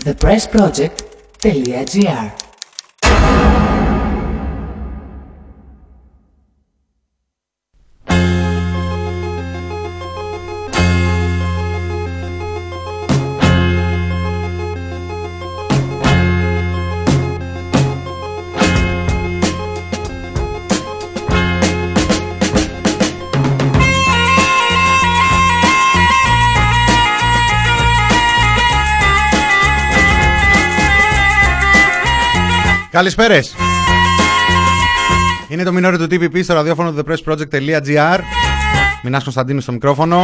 thepressproject.gr Καλησπέρες. Είναι το μινόριο του TPP στο ραδιόφωνο του thepressproject.gr. Μινάς Κωνσταντίνου στο μικρόφωνο.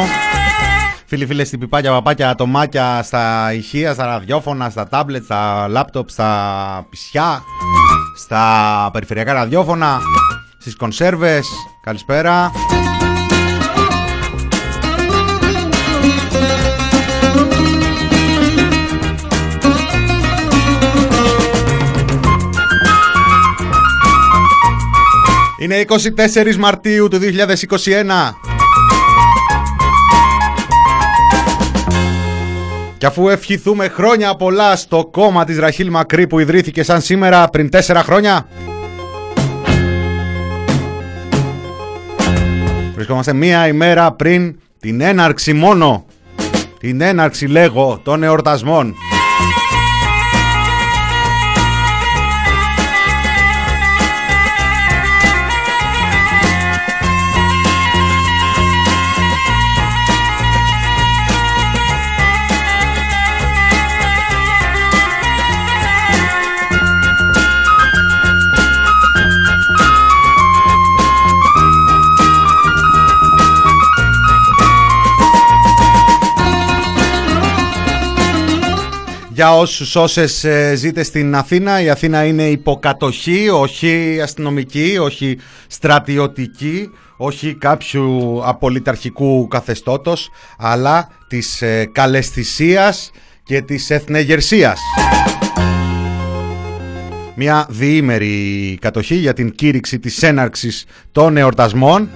Φίλοι, φίλες, στην πιπάκια, παπάκια, ατομάκια στα ηχεία, στα ραδιόφωνα, στα τάμπλετ, στα λάπτοπ, στα πισιά, στα περιφερειακά ραδιόφωνα, στις κονσέρβες. Καλησπέρα. Είναι 24 Μαρτίου του 2021. Και αφού ευχηθούμε χρόνια πολλά στο κόμμα της Ραχίλ Μακρύ που ιδρύθηκε σαν σήμερα πριν 4 χρόνια. Βρισκόμαστε μία ημέρα πριν την έναρξη μόνο. Την έναρξη λέγω των εορτασμών. Για όσους όσες ε, ζείτε στην Αθήνα, η Αθήνα είναι υποκατοχή, όχι αστυνομική, όχι στρατιωτική, όχι κάποιου απολυταρχικού καθεστώτος, αλλά της ε, καλεσθησίας και της εθνεγερσίας. Μια διήμερη κατοχή για την κήρυξη της έναρξης των εορτασμών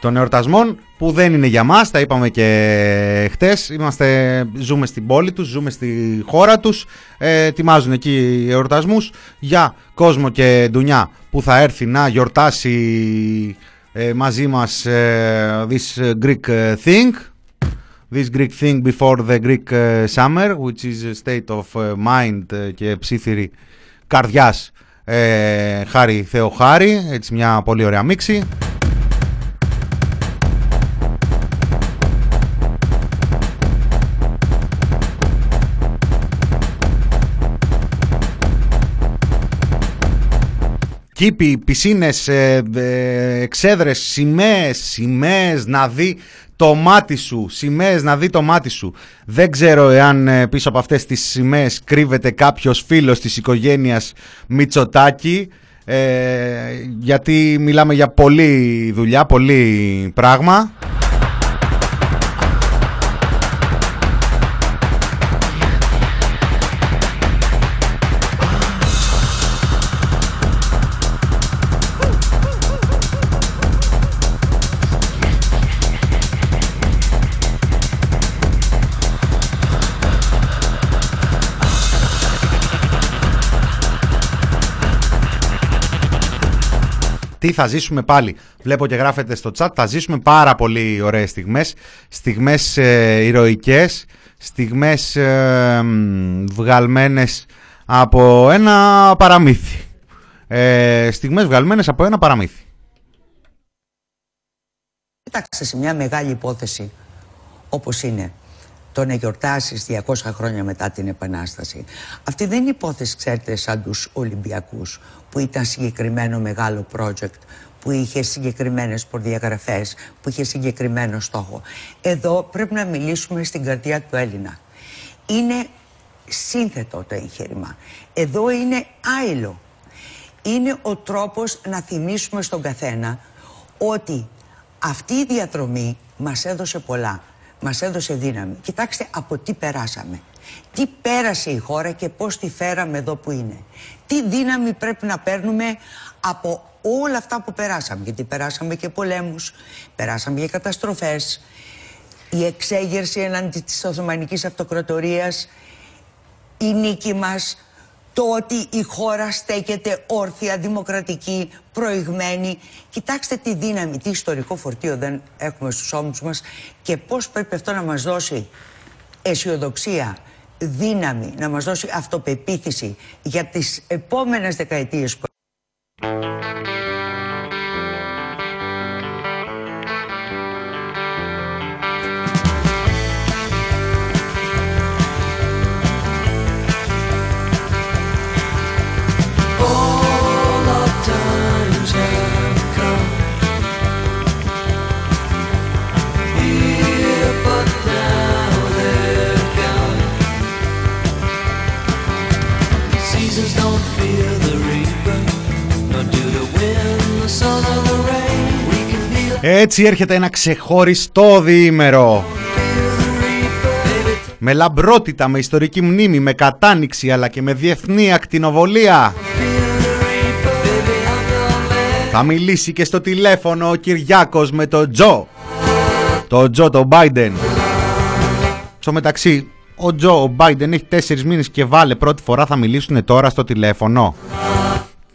των εορτασμών που δεν είναι για μας, τα είπαμε και χτες, Είμαστε, ζούμε στην πόλη τους, ζούμε στη χώρα τους, ε, ετοιμάζουν εκεί εορτασμούς. Για κόσμο και ντουνιά που θα έρθει να γιορτάσει ε, μαζί μας ε, this Greek thing, this Greek thing before the Greek summer, which is a state of mind και ψήθυρη καρδιάς ε, χάρη Θεοχάρη, έτσι μια πολύ ωραία μίξη. Κήποι, πισίνες, ε, ε, εξέδρες, σημαίες, σημαίες να δει το μάτι σου, σημαίες να δει το μάτι σου. Δεν ξέρω εάν ε, πίσω από αυτές τις σημαίες κρύβεται κάποιος φίλος της οικογένειας Μητσοτάκη, γιατί μιλάμε για πολλή δουλειά, πολύ πράγμα. Τι θα ζήσουμε πάλι. Βλέπω και γράφετε στο chat. Θα ζήσουμε πάρα πολύ ωραίες στιγμές. Στιγμές ε, ηρωικές. Στιγμές ε, βγαλμένες από ένα παραμύθι. Ε, στιγμές βγαλμένες από ένα παραμύθι. Κοιτάξτε σε μια μεγάλη υπόθεση όπως είναι το να γιορτάσεις 200 χρόνια μετά την Επανάσταση. Αυτή δεν είναι υπόθεση, ξέρετε, σαν τους Ολυμπιακούς, που ήταν συγκεκριμένο μεγάλο project, που είχε συγκεκριμένες προδιαγραφές, που είχε συγκεκριμένο στόχο. Εδώ πρέπει να μιλήσουμε στην καρδιά του Έλληνα. Είναι σύνθετο το εγχείρημα. Εδώ είναι άειλο. Είναι ο τρόπος να θυμίσουμε στον καθένα ότι αυτή η διαδρομή μας έδωσε πολλά μας έδωσε δύναμη. Κοιτάξτε από τι περάσαμε. τι πέρασε η χώρα και πώς τη φέραμε εδώ που είναι. Τι δύναμη πρέπει να παίρνουμε από όλα αυτά που περάσαμε. Γιατί περάσαμε και πολέμους, περάσαμε και καταστροφές, η εξέγερση εναντί της Οθωμανικής Αυτοκρατορίας, η νίκη μας, το ότι η χώρα στέκεται όρθια, δημοκρατική, προηγμένη. Κοιτάξτε τι δύναμη, τι ιστορικό φορτίο δεν έχουμε στους ώμους μας και πώς πρέπει αυτό να μας δώσει αισιοδοξία, δύναμη, να μας δώσει αυτοπεποίθηση για τις επόμενες δεκαετίες που Έτσι έρχεται ένα ξεχωριστό διήμερο. Με λαμπρότητα, με ιστορική μνήμη, με κατάνοιξη αλλά και με διεθνή ακτινοβολία. Θα μιλήσει και στο τηλέφωνο ο Κυριάκος με τον Τζο. Το Τζο, τον Μπάιντεν. Στο μεταξύ, ο Τζο, ο Μπάιντεν έχει τέσσερις μήνες και βάλε πρώτη φορά θα μιλήσουν τώρα στο τηλέφωνο.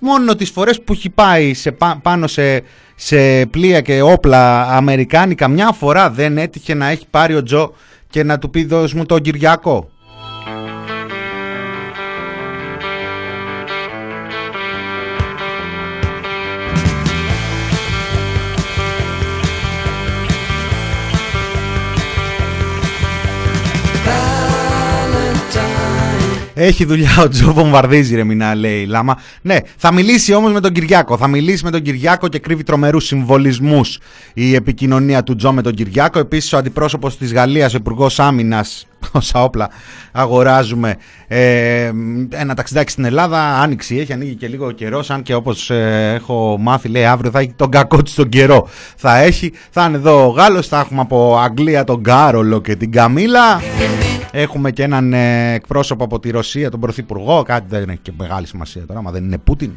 Μόνο τις φορές που έχει πάει σε, πάνω σε σε πλοία και όπλα αμερικάνικα μια φορά δεν έτυχε να έχει πάρει ο Τζο και να του πει δώσ' μου τον Κυριάκο. Έχει δουλειά ο Τζο βομβαρδίζει, ρε Μινά, λέει η Λάμα. Ναι, θα μιλήσει όμως με τον Κυριάκο. Θα μιλήσει με τον Κυριάκο και κρύβει τρομερούς συμβολισμούς η επικοινωνία του Τζο με τον Κυριάκο. Επίσης, ο αντιπρόσωπος της Γαλλίας, ο Υπουργός Άμυνας, όσα όπλα αγοράζουμε. Ε, ένα ταξιδάκι στην Ελλάδα, άνοιξη έχει, ανοίγει και λίγο καιρός. Αν και όπως ε, έχω μάθει, λέει αύριο θα έχει τον κακό της τον καιρό. Θα έχει, θα είναι εδώ ο Γάλλος, θα έχουμε από Αγγλία τον Κάρολο και την Καμίλα. Έχουμε και έναν ε, εκπρόσωπο από τη Ρωσία, τον Πρωθυπουργό. Κάτι δεν έχει και μεγάλη σημασία τώρα, μα δεν είναι Πούτιν.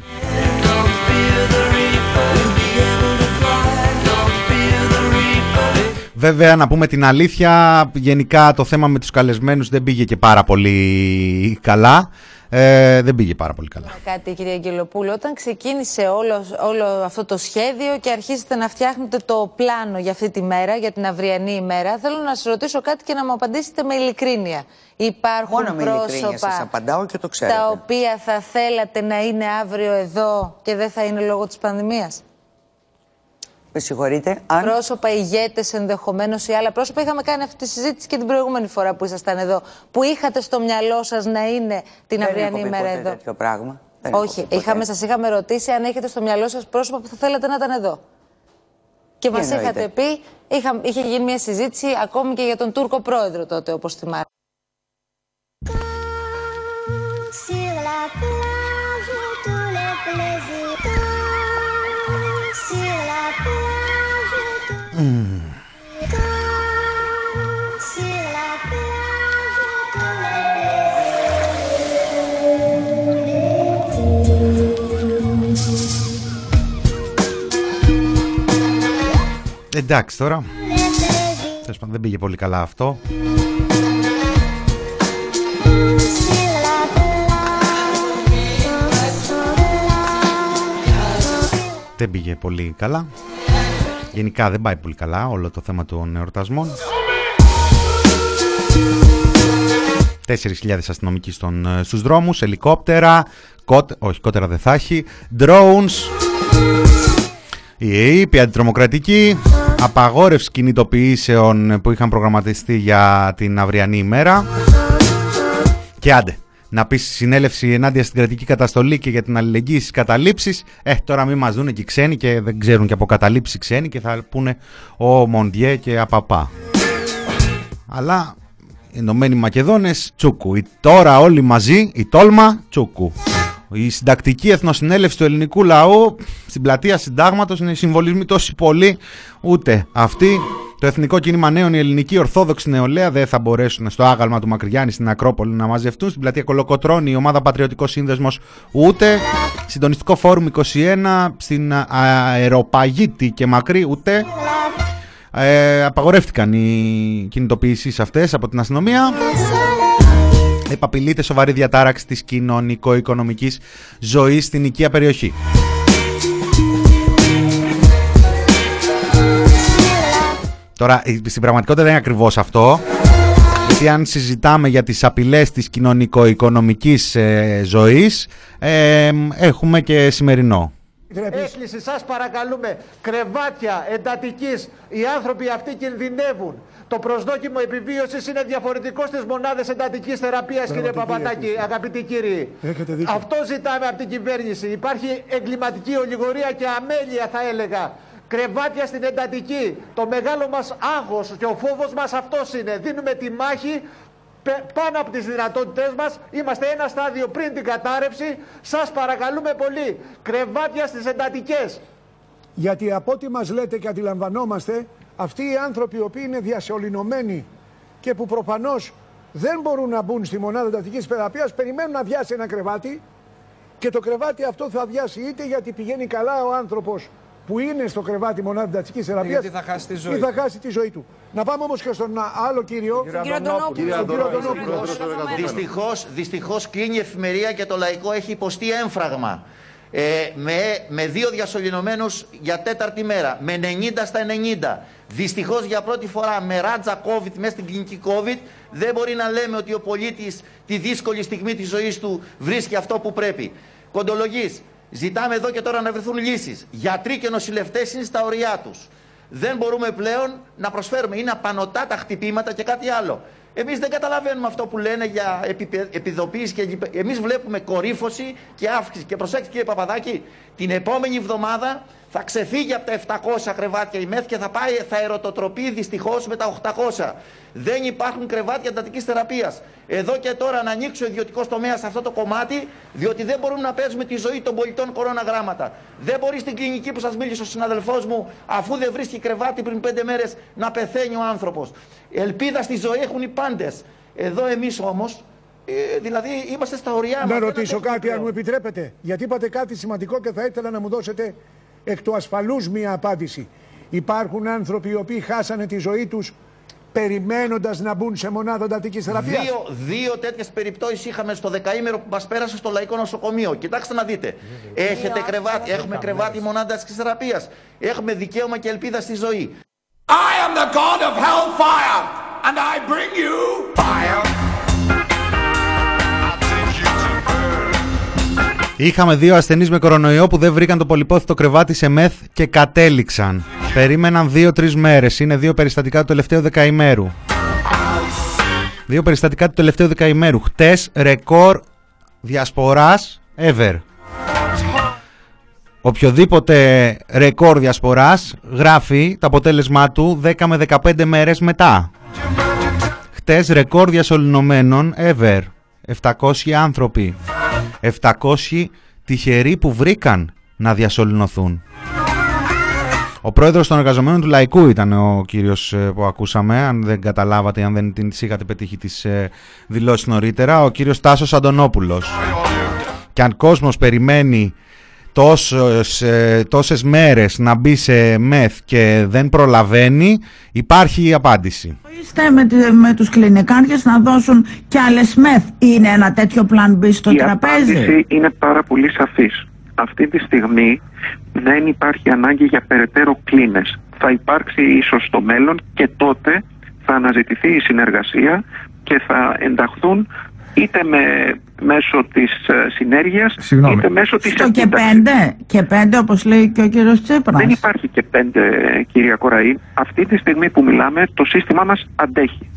Βέβαια να πούμε την αλήθεια, γενικά το θέμα με τους καλεσμένους δεν πήγε και πάρα πολύ καλά. Ε, δεν πήγε πάρα πολύ καλά. Κάτι, κυρία Αγγελοπούλου, όταν ξεκίνησε όλο, όλο αυτό το σχέδιο και αρχίσετε να φτιάχνετε το πλάνο για αυτή τη μέρα, για την αυριανή ημέρα, θέλω να σας ρωτήσω κάτι και να μου απαντήσετε με ειλικρίνεια. Υπάρχουν Μόνο πρόσωπα σας απαντάω και το ξέρετε. τα οποία θα θέλατε να είναι αύριο εδώ και δεν θα είναι λόγω της πανδημίας; Με συγχωρείτε. Αν... Πρόσωπα, ηγέτες ενδεχομένως ή άλλα πρόσωπα. Είχαμε κάνει αυτή τη συζήτηση και την προηγούμενη φορά που ήσασταν εδώ. Που είχατε στο μυαλό σας να είναι την αυριανή ημέρα εδώ. τέτοιο πράγμα. Δεν Όχι, είχαμε, σας είχαμε ρωτήσει αν έχετε στο μυαλό σας πρόσωπα που θα θέλατε να ήταν εδώ. Και μας είχατε πει, είχα, είχε γίνει μια συζήτηση ακόμη και για τον Τούρκο πρόεδρο τότε, όπως θυμάστε. Εντάξει τώρα. δεν πήγε πολύ καλά αυτό. Δεν πήγε πολύ καλά. Γενικά δεν πάει πολύ καλά όλο το θέμα των εορτασμών. 4.000 αστυνομικοί στον, ε, στους δρόμους, ελικόπτερα, κότ, όχι κότερα δεν θα έχει, drones, η ΑΕΠ, η αντιτρομοκρατική, απαγόρευση κινητοποιήσεων που είχαν προγραμματιστεί για την αυριανή ημέρα. Και άντε να πεις συνέλευση ενάντια στην κρατική καταστολή και για την αλληλεγγύη στις καταλήψεις. Ε, τώρα μην μας δουν και οι ξένοι και δεν ξέρουν και από καταλήψεις ξένοι και θα πούνε ο Μοντιέ και απαπά. Αλλά οι Ηνωμένοι Μακεδόνες τσούκου. τώρα όλοι μαζί, η τόλμα τσούκου. Η συντακτική εθνοσυνέλευση του ελληνικού λαού στην πλατεία συντάγματος είναι συμβολισμοί τόσοι πολλοί, ούτε αυτοί Το Εθνικό Κίνημα Νέων, η Ελληνική Ορθόδοξη Νεολαία δεν θα μπορέσουν στο άγαλμα του Μακρυγιάννη στην Ακρόπολη να μαζευτούν. Στην πλατεία Κολοκοτρώνη η ομάδα Πατριωτικός Σύνδεσμος ούτε. Συντονιστικό Φόρουμ 21 στην Αεροπαγίτη και Μακρύ ούτε. Ε, απαγορεύτηκαν οι κινητοποιήσεις αυτές από την αστυνομία. Επαπειλείται σοβαρή διατάραξη της κοινωνικο-οικονομικής ζωής στην οικία περιοχή. Τώρα, στην πραγματικότητα δεν είναι ακριβώς αυτό. Γιατί αν συζητάμε για τις απειλές της κοινωνικο-οικονομικής ε, ζωής, ε, έχουμε και σημερινό. Έκκληση σας παρακαλούμε, κρεβάτια εντατικής, οι άνθρωποι αυτοί κινδυνεύουν. Το προσδόκιμο επιβίωσης είναι διαφορετικό στις μονάδες εντατικής θεραπείας, κύριε Παπατάκη, αγαπητοί κύριοι. Αυτό ζητάμε από την κυβέρνηση. Υπάρχει εγκληματική ολιγορία και αμέλεια, θα έλεγα. Κρεβάτια στην εντατική. Το μεγάλο μας άγχος και ο φόβος μας αυτός είναι. Δίνουμε τη μάχη πάνω από τις δυνατότητές μας. Είμαστε ένα στάδιο πριν την κατάρρευση. Σας παρακαλούμε πολύ. Κρεβάτια στις εντατικές. Γιατί από ό,τι μας λέτε και αντιλαμβανόμαστε, αυτοί οι άνθρωποι οι οποίοι είναι διασωληνωμένοι και που προφανώς δεν μπορούν να μπουν στη μονάδα εντατικής θεραπείας, περιμένουν να βιάσει ένα κρεβάτι και το κρεβάτι αυτό θα βιάσει είτε γιατί πηγαίνει καλά ο άνθρωπος που είναι στο κρεβάτι μονάδα εντατική θεραπεία. θα χάσει τη ζωή. Ή θα χάσει τη ζωή του. Να πάμε όμως και στον άλλο κύριο. Κύριο Αντωνόπουλο. Δυστυχώς δυστυχώς κλείνει η εφημερία και το λαϊκό έχει υποστεί έμφραγμα. Ε, με, με δύο διασωληνωμένους για τέταρτη μέρα, με 90 στα 90. Δυστυχώς για πρώτη φορά με ράτζα COVID μέσα στην κλινική COVID δεν μπορεί να λέμε ότι ο πολίτης τη δύσκολη στιγμή της ζωής του βρίσκει αυτό που πρέπει. Κοντολογής, Ζητάμε εδώ και τώρα να βρεθούν λύσεις. Γιατροί και νοσηλευτές είναι στα ωριά τους. Δεν μπορούμε πλέον να προσφέρουμε. Είναι απανοτά τα χτυπήματα και κάτι άλλο. Εμείς δεν καταλαβαίνουμε αυτό που λένε για επιδοποίηση και εμείς βλέπουμε κορύφωση και αύξηση. Και προσέξτε κύριε Παπαδάκη, την επόμενη εβδομάδα θα ξεφύγει από τα 700 κρεβάτια η ΜΕΘ και θα πάει, θα ερωτοτροπεί δυστυχώς με τα 800. Δεν υπάρχουν κρεβάτια εντατικής θεραπείας. Εδώ και τώρα να ανοίξει ο ιδιωτικός τομέας σε αυτό το κομμάτι, διότι δεν μπορούμε να παίζουμε τη ζωή των πολιτών κορώνα γράμματα. Δεν μπορεί στην κλινική που σας μίλησε ο συναδελφός μου, αφού δεν βρίσκει κρεβάτι πριν πέντε μέρες, να πεθαίνει ο άνθρωπος. Ελπίδα στη ζωή έχουν οι πάντες. Εδώ εμείς όμως ε, δηλαδή είμαστε στα ωριά Να ρωτήσω κάτι, αν μου επιτρέπετε. Γιατί είπατε κάτι σημαντικό και θα ήθελα να μου δώσετε εκ του ασφαλούς μία απάντηση. Υπάρχουν άνθρωποι οι οποίοι χάσανε τη ζωή τους περιμένοντας να μπουν σε μονάδα εντατικής θεραπείας. Δύο, δύο τέτοιες περιπτώσεις είχαμε στο δεκαήμερο που μας πέρασε στο Λαϊκό Νοσοκομείο. Κοιτάξτε να δείτε. Έχετε κρεβάτι, έχουμε κρεβάτι μονάδα εντατικής θεραπείας. Έχουμε δικαίωμα και ελπίδα στη ζωή. I am the God of hellfire and I bring you fire. Είχαμε δύο ασθενείς με κορονοϊό που δεν βρήκαν το πολυπόθητο κρεβάτι σε μεθ και κατέληξαν. Περίμεναν δύο-τρεις μέρες. Είναι δύο περιστατικά του τελευταίου δεκαημέρου. Δύο περιστατικά του τελευταίου δεκαημέρου. Χτες ρεκόρ διασποράς ever. Οποιοδήποτε ρεκόρ διασποράς γράφει το αποτέλεσμά του 10 με 15 μέρες μετά. Χτες ρεκόρ διασωληνωμένων ever. 700 άνθρωποι. 700 τυχεροί που βρήκαν να διασωληνωθούν. Ο πρόεδρος των εργαζομένων του Λαϊκού ήταν ο κύριος ε, που ακούσαμε, αν δεν καταλάβατε, αν δεν την είχατε πετύχει τις ε, δηλώσεις νωρίτερα, ο κύριος Τάσος Αντωνόπουλος. Και αν κόσμος περιμένει τόσες, ε, τόσες μέρες να μπει σε μεθ και δεν προλαβαίνει, υπάρχει η απάντηση. Είστε με, με τους κλινικάρχες να δώσουν και άλλες μεθ. Είναι ένα τέτοιο πλάν B στο η τραπέζι; Η απάντηση είναι πάρα πολύ σαφής. Αυτή τη στιγμή δεν υπάρχει ανάγκη για περαιτέρω κλίνες. Θα υπάρξει ίσως στο μέλλον και τότε θα αναζητηθεί η συνεργασία και θα ενταχθούν είτε με, μέσω της uh, συνέργειας είτε μέσω της Στο και πέντε, και πέντε όπως λέει και ο κύριος Τσίπρας. Δεν υπάρχει και πέντε κυρία Κοραή. Αυτή τη στιγμή που μιλάμε το σύστημά μας αντέχει.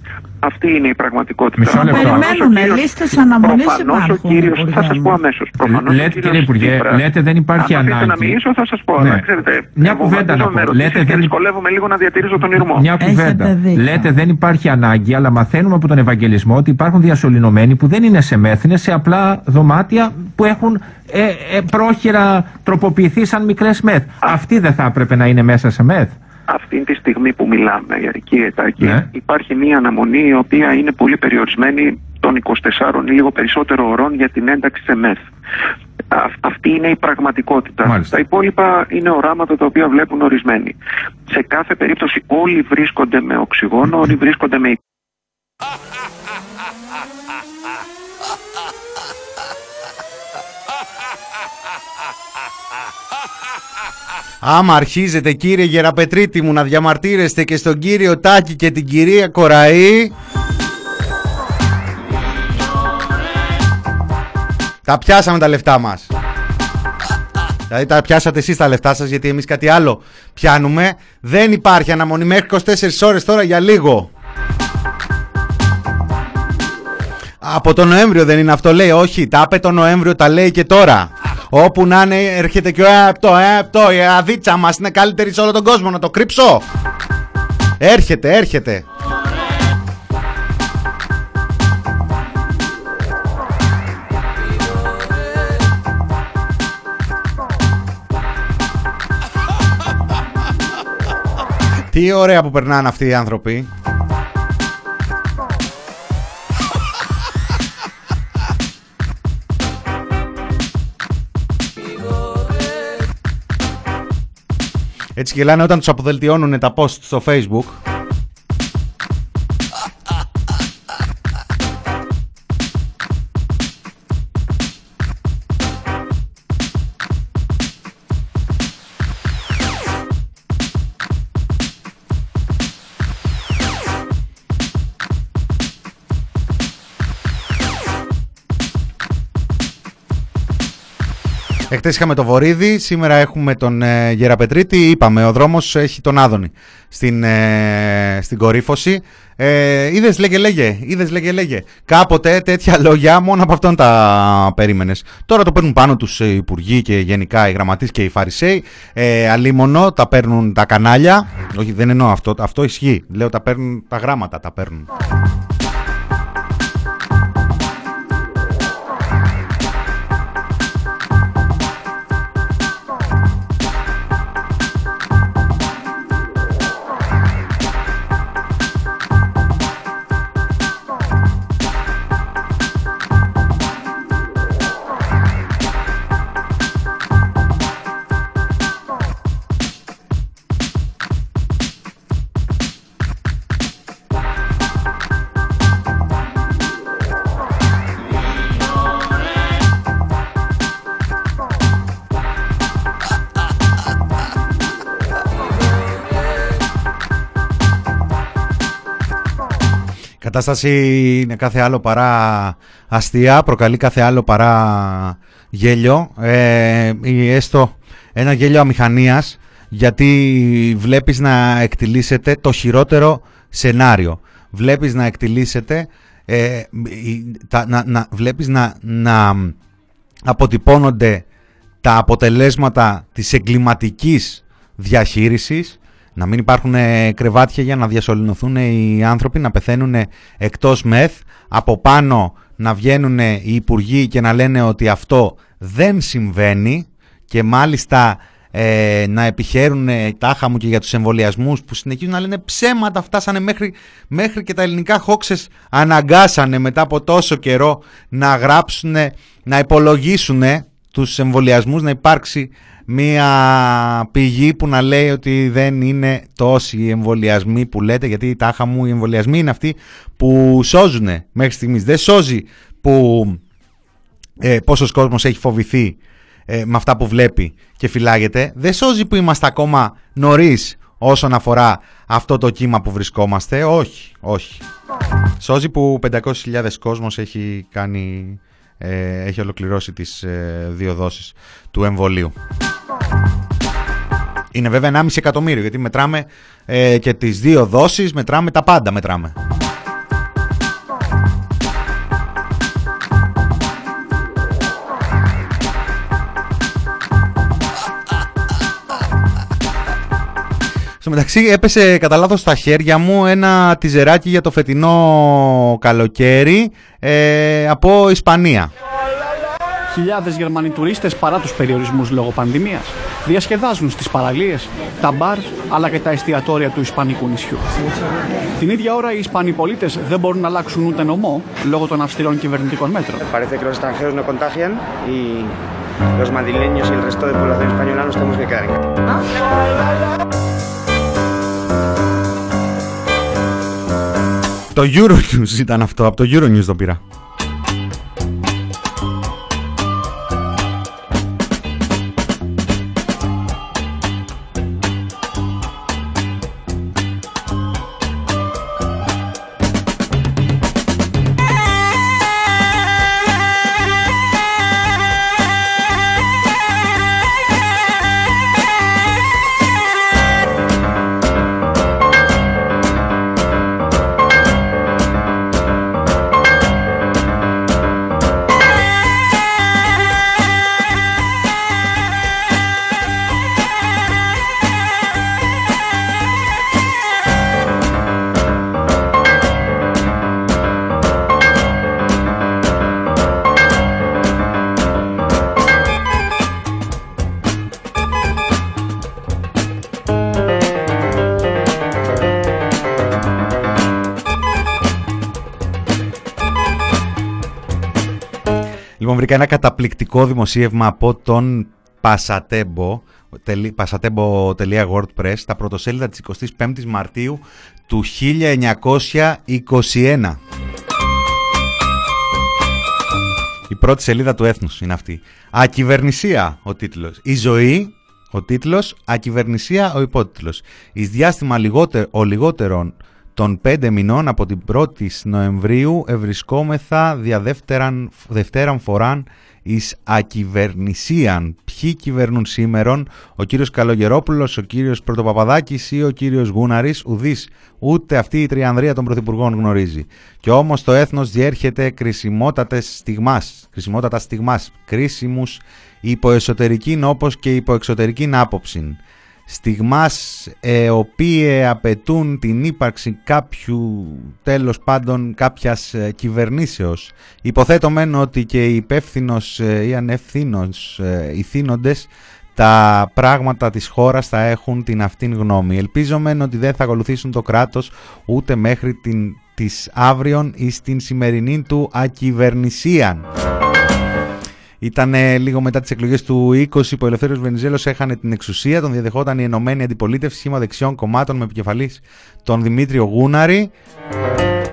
Αυτή είναι η πραγματικότητα. Μισό λεπτό. Περιμένουν λίστες αναμονής υπάρχουν. Ο κύριος, θα σας πω αμέσως. Λέτε, κύριε Υπουργέ, λέτε δεν υπάρχει αν ανάγκη. Αν να μιλήσω, θα σας πω. Ναι. ξέρετε, Μια κουβέντα να πω. Λέτε, δεν... δυσκολεύομαι λίγο να διατηρήσω τον ήρμο. Μια κουβέντα. Λέτε δεν υπάρχει ανάγκη, αλλά μαθαίνουμε από τον Ευαγγελισμό ότι υπάρχουν διασωληνωμένοι που δεν είναι σε μέθ, σε απλά δωμάτια που έχουν ε, ε, πρόχειρα τροποποιηθεί σαν μικρές μεθ. Αυτοί δεν θα έπρεπε να είναι μέσα σε μεθ. αυτή τη στιγμή που μιλάμε, η Αρική Ετάκη, Ναι. υπάρχει μια αναμονή η οποία είναι πολύ περιορισμένη των 24 ή λίγο περισσότερο ωρών για την ένταξη σε ΜΕΘ. Α- Αυτή είναι η πραγματικότητα. Μάλιστα. Τα υπόλοιπα είναι οράματα τα οποία βλέπουν ορισμένοι. Σε κάθε περίπτωση όλοι βρίσκονται με οξυγόνο, όλοι βρίσκονται με Άμα αρχίζετε κύριε Γεραπετρίτη μου να διαμαρτύρεστε και στον κύριο Τάκη και την κυρία Κοραή. Τα πιάσαμε τα λεφτά μας. Δηλαδή τα πιάσατε εσείς τα λεφτά σας γιατί εμείς κάτι άλλο πιάνουμε. Δεν υπάρχει αναμονή μέχρι 24 ώρες τώρα για λίγο. Από τον Νοέμβριο δεν είναι αυτό λέει. Όχι τα είπε τον Νοέμβριο τα λέει και τώρα Όπου να είναι έρχεται και ο ΕΑΠΤΟ ΕΑΠΤΟ η αδίτσα μας είναι καλύτερη σε όλο τον κόσμο Να το κρύψω Έρχεται έρχεται Τι ωραία που περνάνε αυτοί οι άνθρωποι. Έτσι γελάνε όταν τους αποδελτιώνουν τα post στο facebook. Εχθές είχαμε το Βορύδι, σήμερα έχουμε τον ε, Γεραπετρίτη. Είπαμε, ο δρόμος έχει τον Άδωνη στην, ε, στην κορύφωση. Ε, είδες, λέγε, λέγε. Είδες, λέγε, λέγε. Κάποτε τέτοια λόγια μόνο από αυτόν τα περίμενες. Τώρα το παίρνουν πάνω τους οι υπουργοί και γενικά οι γραμματείς και οι φαρισαίοι. Ε, αλίμονο, τα παίρνουν τα κανάλια. Όχι, δεν εννοώ αυτό. Αυτό ισχύει. Λέω τα παίρνουν τα γράμματα, τα παίρνουν. Κατάσταση είναι κάθε άλλο παρά αστεία, προκαλεί κάθε άλλο παρά γέλιο ε, ή έστω ένα γέλιο αμηχανίας γιατί βλέπεις να εκτιλήσεται το χειρότερο σενάριο. Βλέπεις να εκτιλήσεται, ε, η- τα, να, να, βλέπεις να, να αποτυπώνονται τα αποτελέσματα της εγκληματικής διαχείρισης να μην υπάρχουν ε, κρεβάτια για να διασωληνωθούν οι άνθρωποι, να πεθαίνουν εκτός μεθ, από πάνω να βγαίνουν οι υπουργοί και να λένε ότι αυτό δεν συμβαίνει και μάλιστα ε, να επιχαίρουν ε, τάχα μου και για τους εμβολιασμούς που συνεχίζουν να λένε ψέματα, φτάσανε μέχρι, μέχρι και τα ελληνικά χόξες αναγκάσανε μετά από τόσο καιρό να γράψουν, να υπολογίσουν τους εμβολιασμούς, να υπάρξει μία πηγή που να λέει ότι δεν είναι τόσοι οι εμβολιασμοί που λέτε, γιατί τάχα μου οι εμβολιασμοί είναι αυτοί που σώζουν μέχρι στιγμής. Δεν σώζει που ε, πόσος κόσμος έχει φοβηθεί ε, με αυτά που βλέπει και φυλάγεται. Δεν σώζει που είμαστε ακόμα νωρίς όσον αφορά αυτό το κύμα που βρισκόμαστε. Όχι, όχι. Σώζει που 500.000 κόσμος έχει κάνει... ε, έχει ολοκληρώσει τις ε, δύο δόσεις του εμβολίου. Είναι βέβαια 1,5 εκατομμύριο γιατί μετράμε ε, και τις δύο δόσεις, μετράμε τα πάντα μετράμε. Στο μεταξύ έπεσε κατά λάθος στα χέρια μου ένα τιζεράκι για το φετινό καλοκαίρι ε, από Ισπανία. Χιλιάδες Γερμανοί τουρίστες παρά τους περιορισμούς λόγω πανδημίας διασκεδάζουν στις παραλίες, τα μπαρ αλλά και τα εστιατόρια του Ισπανικού νησιού. Την ίδια ώρα οι Ισπανοί πολίτες δεν μπορούν να αλλάξουν ούτε νομό λόγω των αυστηρών κυβερνητικών μέτρων. Parece que los extranjeros no contagian y los madrileños y el resto de población española nos tenemos que quedar en Το Euronews ήταν αυτό, από το Euronews το πήρα. Βρήκα ένα καταπληκτικό δημοσίευμα από τον Pasatebo, pasatebo.wordpress, τα πρωτοσέλιδα της 25ης Μαρτίου του 1921. Η πρώτη σελίδα του έθνους είναι αυτή. Ακυβερνησία ο τίτλος. Η ζωή, ο τίτλος. Ακυβερνησία ο υπότιτλος. Εις διάστημα λιγότερο, ο λιγότερον των πέντε μηνών από την 1η Νοεμβρίου ευρισκόμεθα δια δεύτεραν, δευτέραν φοράν εις ακυβερνησίαν. Ποιοι κυβερνούν σήμερον, ο κύριος Καλογερόπουλος, ο κύριος Πρωτοπαπαδάκης ή ο κύριος Γούναρης, ουδής, ούτε αυτή η τριανδρία των πρωθυπουργών γνωρίζει. Και όμως το έθνος διέρχεται κρισιμότατες στιγμάς, κρισιμότατα στιγμάς, κρίσιμους υπό εσωτερικήν όπως και υπό εξωτερικήν άποψην στιγμάς ε, οποίε απαιτούν την ύπαρξη κάποιου τέλος πάντων κάποιας ε, κυβερνήσεως. Υποθέτω μεν ότι και οι υπεύθυνος ε, ή ανευθύνος ε, ηθήνοντες τα πράγματα της χώρας θα έχουν την αυτήν γνώμη. Ελπίζω μεν ότι δεν θα ακολουθήσουν το κράτος ούτε μέχρι την, της αύριον ή στην σημερινή του ακυβερνησίαν. Ήταν λίγο μετά τις εκλογές του 20 που ο Ελευθέρω Βενιζέλος έχανε την εξουσία, τον διαδεχόταν η Ενωμένη Αντιπολίτευση σχήμα δεξιών κομμάτων με επικεφαλής τον Δημήτριο Γούναρη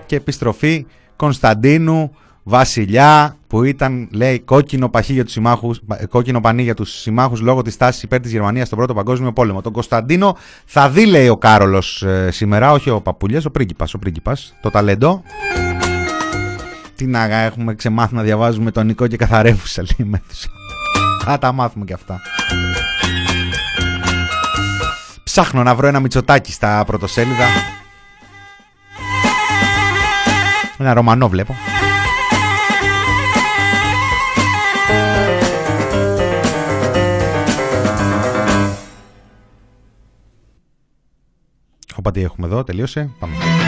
και επιστροφή Κωνσταντίνου Βασιλιά που ήταν λέει κόκκινο, παχύ για τους συμμάχους, κόκκινο πανί για τους συμμάχους λόγω της τάσης υπέρ της Γερμανίας στον Πρώτο Παγκόσμιο Πόλεμο. Τον Κωνσταντίνο θα δει λέει ο Κάρολος ε, σήμερα, όχι ο Παπούλιας, ο πρίγκιπας, ο πρίγκιπας, το ταλέντο. Τι να έχουμε ξεμάθει να διαβάζουμε τον Νικό και καθαρεύουσα λέει μέθουσα. Θα τα μάθουμε και αυτά. Ψάχνω να βρω ένα μυτσοτάκι στα πρωτοσέλιδα. Ένα ρωμανό βλέπω. Οπότε έχουμε εδώ, τελείωσε. Πάμε.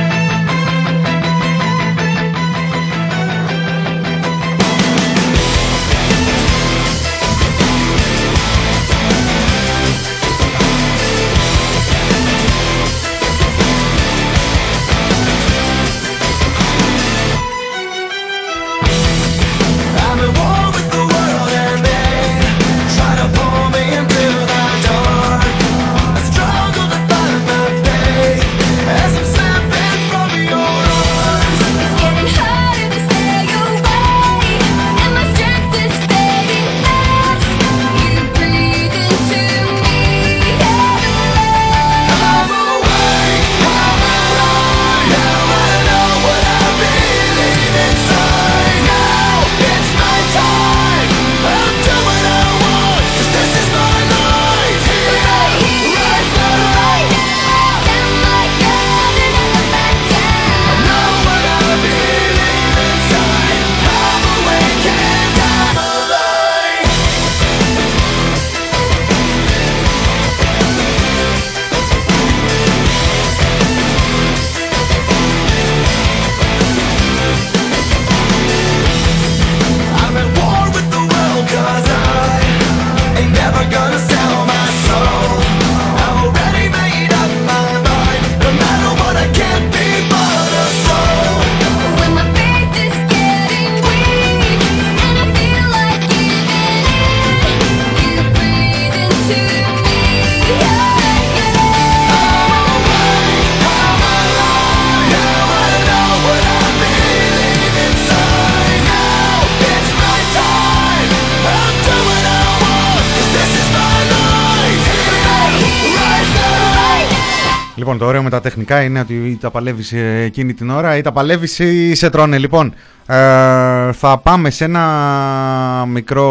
Ωραίο με τα τεχνικά είναι ότι ή τα παλεύεις εκείνη την ώρα ή τα παλεύεις ή σε τρώνε. Λοιπόν, ε, θα πάμε σε ένα μικρό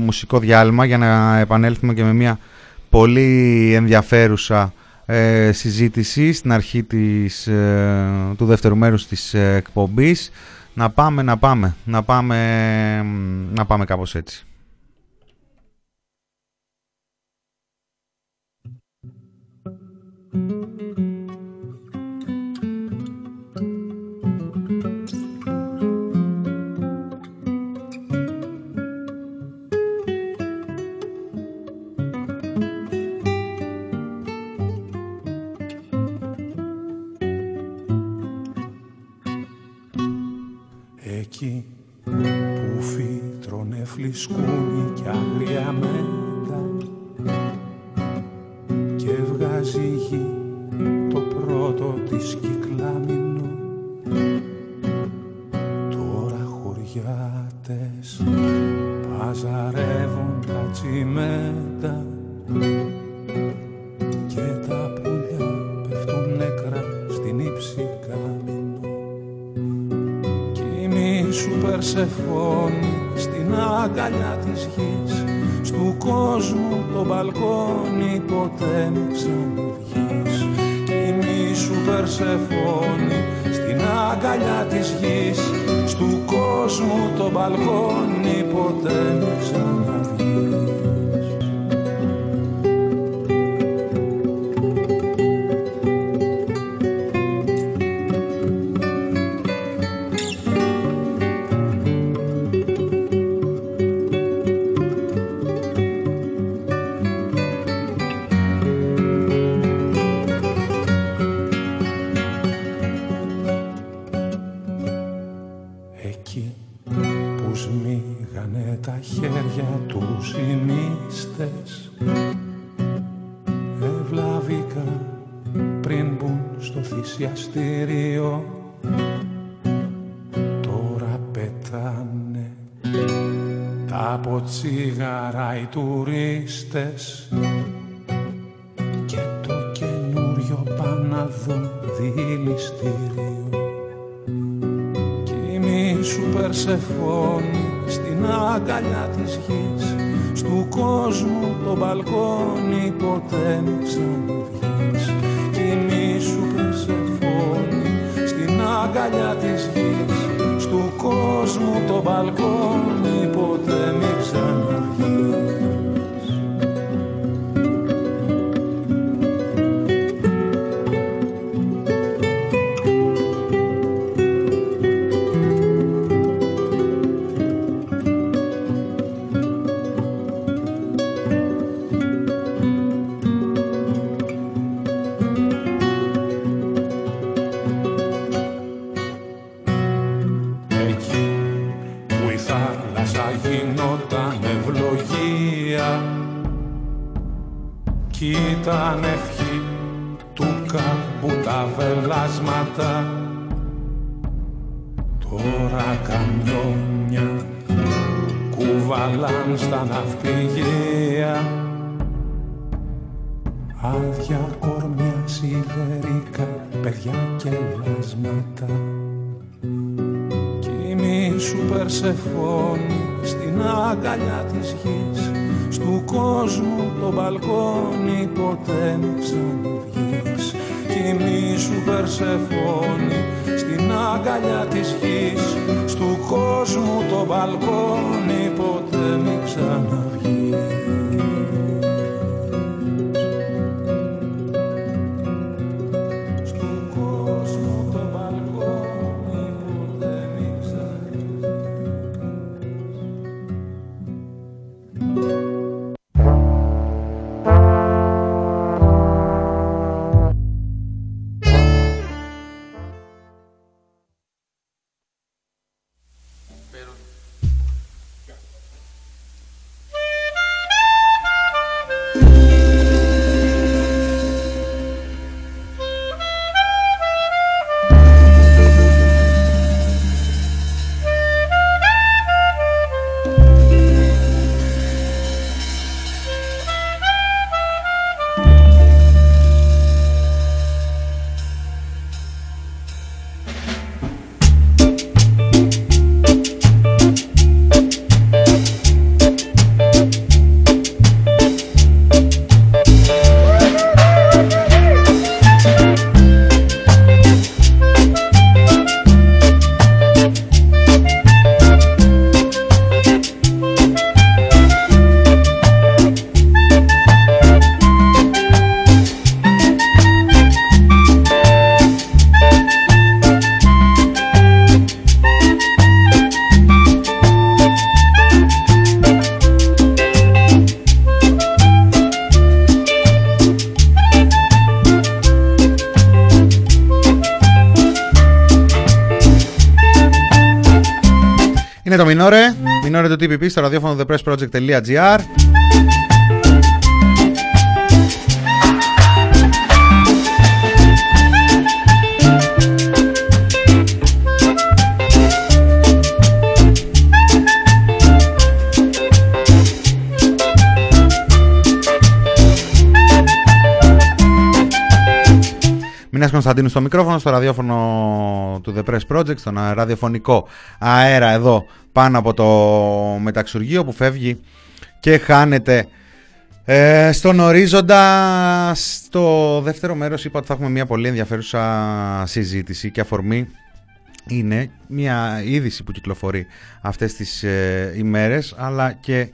μουσικό διάλειμμα για να επανέλθουμε και με μια πολύ ενδιαφέρουσα ε, συζήτηση στην αρχή της, ε, του δεύτερου μέρους της ε, εκπομπής. Να πάμε, να πάμε, να πάμε, να πάμε κάπως έτσι. Εκεί Τώρα πετάνε τα από τσίγαρα οι τουρίστες Και το καινούριο Παναδό δηληστήριο Κι σου Περσεφόνη στην αγκαλιά της γης Στου κόσμου το μπαλκόνι ποτέ μη ξαναβγείς. Κι σου Περσεφόνη στην αγκαλιά της γης Στου κόσμου το μπαλκόνι ποτέ μη ξαναβγείς TPP στο ραδιόφωνο thepressproject.gr. Μινάς Κωνσταντίνου στο μικρόφωνο, στο ραδιόφωνο του The Press Project, στον ραδιοφωνικό αέρα εδώ πάνω από το μεταξουργείο που φεύγει και χάνεται ε, στον ορίζοντα. Στο δεύτερο μέρος είπα ότι θα έχουμε μια πολύ ενδιαφέρουσα συζήτηση και αφορμή είναι μια είδηση που κυκλοφορεί αυτές τις ε, ημέρες αλλά και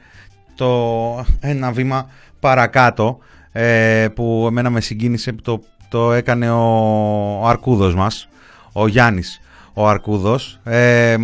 το ένα βήμα παρακάτω ε, που εμένα με συγκίνησε το το έκανε ο, ο Αρκούδος μας, ο Γιάννης ο Αρκούδος. Ε,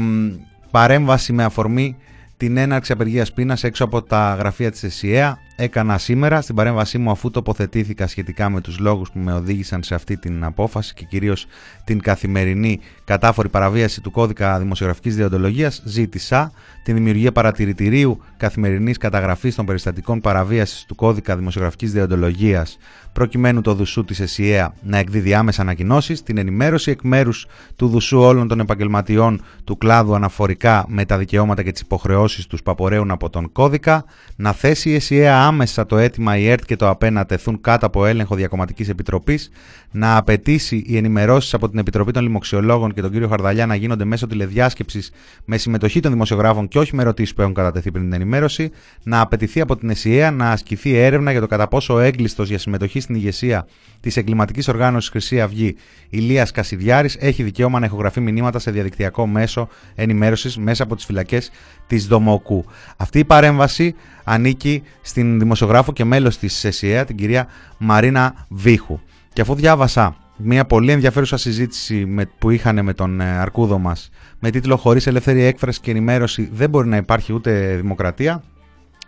παρέμβαση με αφορμή την έναρξη απεργίας πείνας έξω από τα γραφεία της ΕΣΥΑ έκανα σήμερα στην παρέμβασή μου αφού τοποθετήθηκα σχετικά με τους λόγους που με οδήγησαν σε αυτή την απόφαση και κυρίως την καθημερινή κατάφορη παραβίαση του κώδικα δημοσιογραφικής διοντολογίας ζήτησα την δημιουργία παρατηρητηρίου καθημερινής καταγραφής των περιστατικών παραβίασης του κώδικα δημοσιογραφικής διοντολογίας προκειμένου το Δουσού της ΕΣΥΑ να εκδίδει άμεσα ανακοινώσεις, την ενημέρωση εκ μέρους του Δουσού όλων των επαγγελματιών του κλάδου αναφορικά με τα δικαιώματα και τις υποχρεώσεις τους που απορρέουν από τον κώδικα, να θέσει η ΕΣΥΑ άμεσα το αίτημα η ΕΡΤ και το ΑΠΕ να τεθούν κάτω από έλεγχο Διακομματικής Επιτροπής, να απαιτήσει οι ενημερώσεις από την Επιτροπή των Λοιμοξιολόγων και τον κύριο Χαρδαλιά να γίνονται μέσω τηλεδιάσκεψης με συμμετοχή των δημοσιογράφων και όχι με ερωτήσεις που έχουν κατατεθεί πριν την ενημέρωση, να απαιτηθεί από την ΕΣΥΑ να ασκηθεί έρευνα για το κατά πόσο ο έγκλειστος για συμμετοχή στην ηγεσία της εγκληματικής οργάνωσης Χρυσή Αυγή Ηλίας Κασιδιάρης έχει δικαίωμα να ηχογραφεί μηνύματα σε διαδικτυακό μέσο ενημέρωσης μέσα από τις φυλακές της Δομοκού. Αυτή η παρέμβαση ανήκει στην δημοσιογράφο και μέλος της ΕΣΥΑ, την κυρία Μαρίνα Βίχου. Και αφού διάβασα μια πολύ ενδιαφέρουσα συζήτηση με, που είχαν με τον ε, Αρκούδο μας με τίτλο Χωρίς ελεύθερη έκφραση και ενημέρωση δεν μπορεί να υπάρχει ούτε δημοκρατία.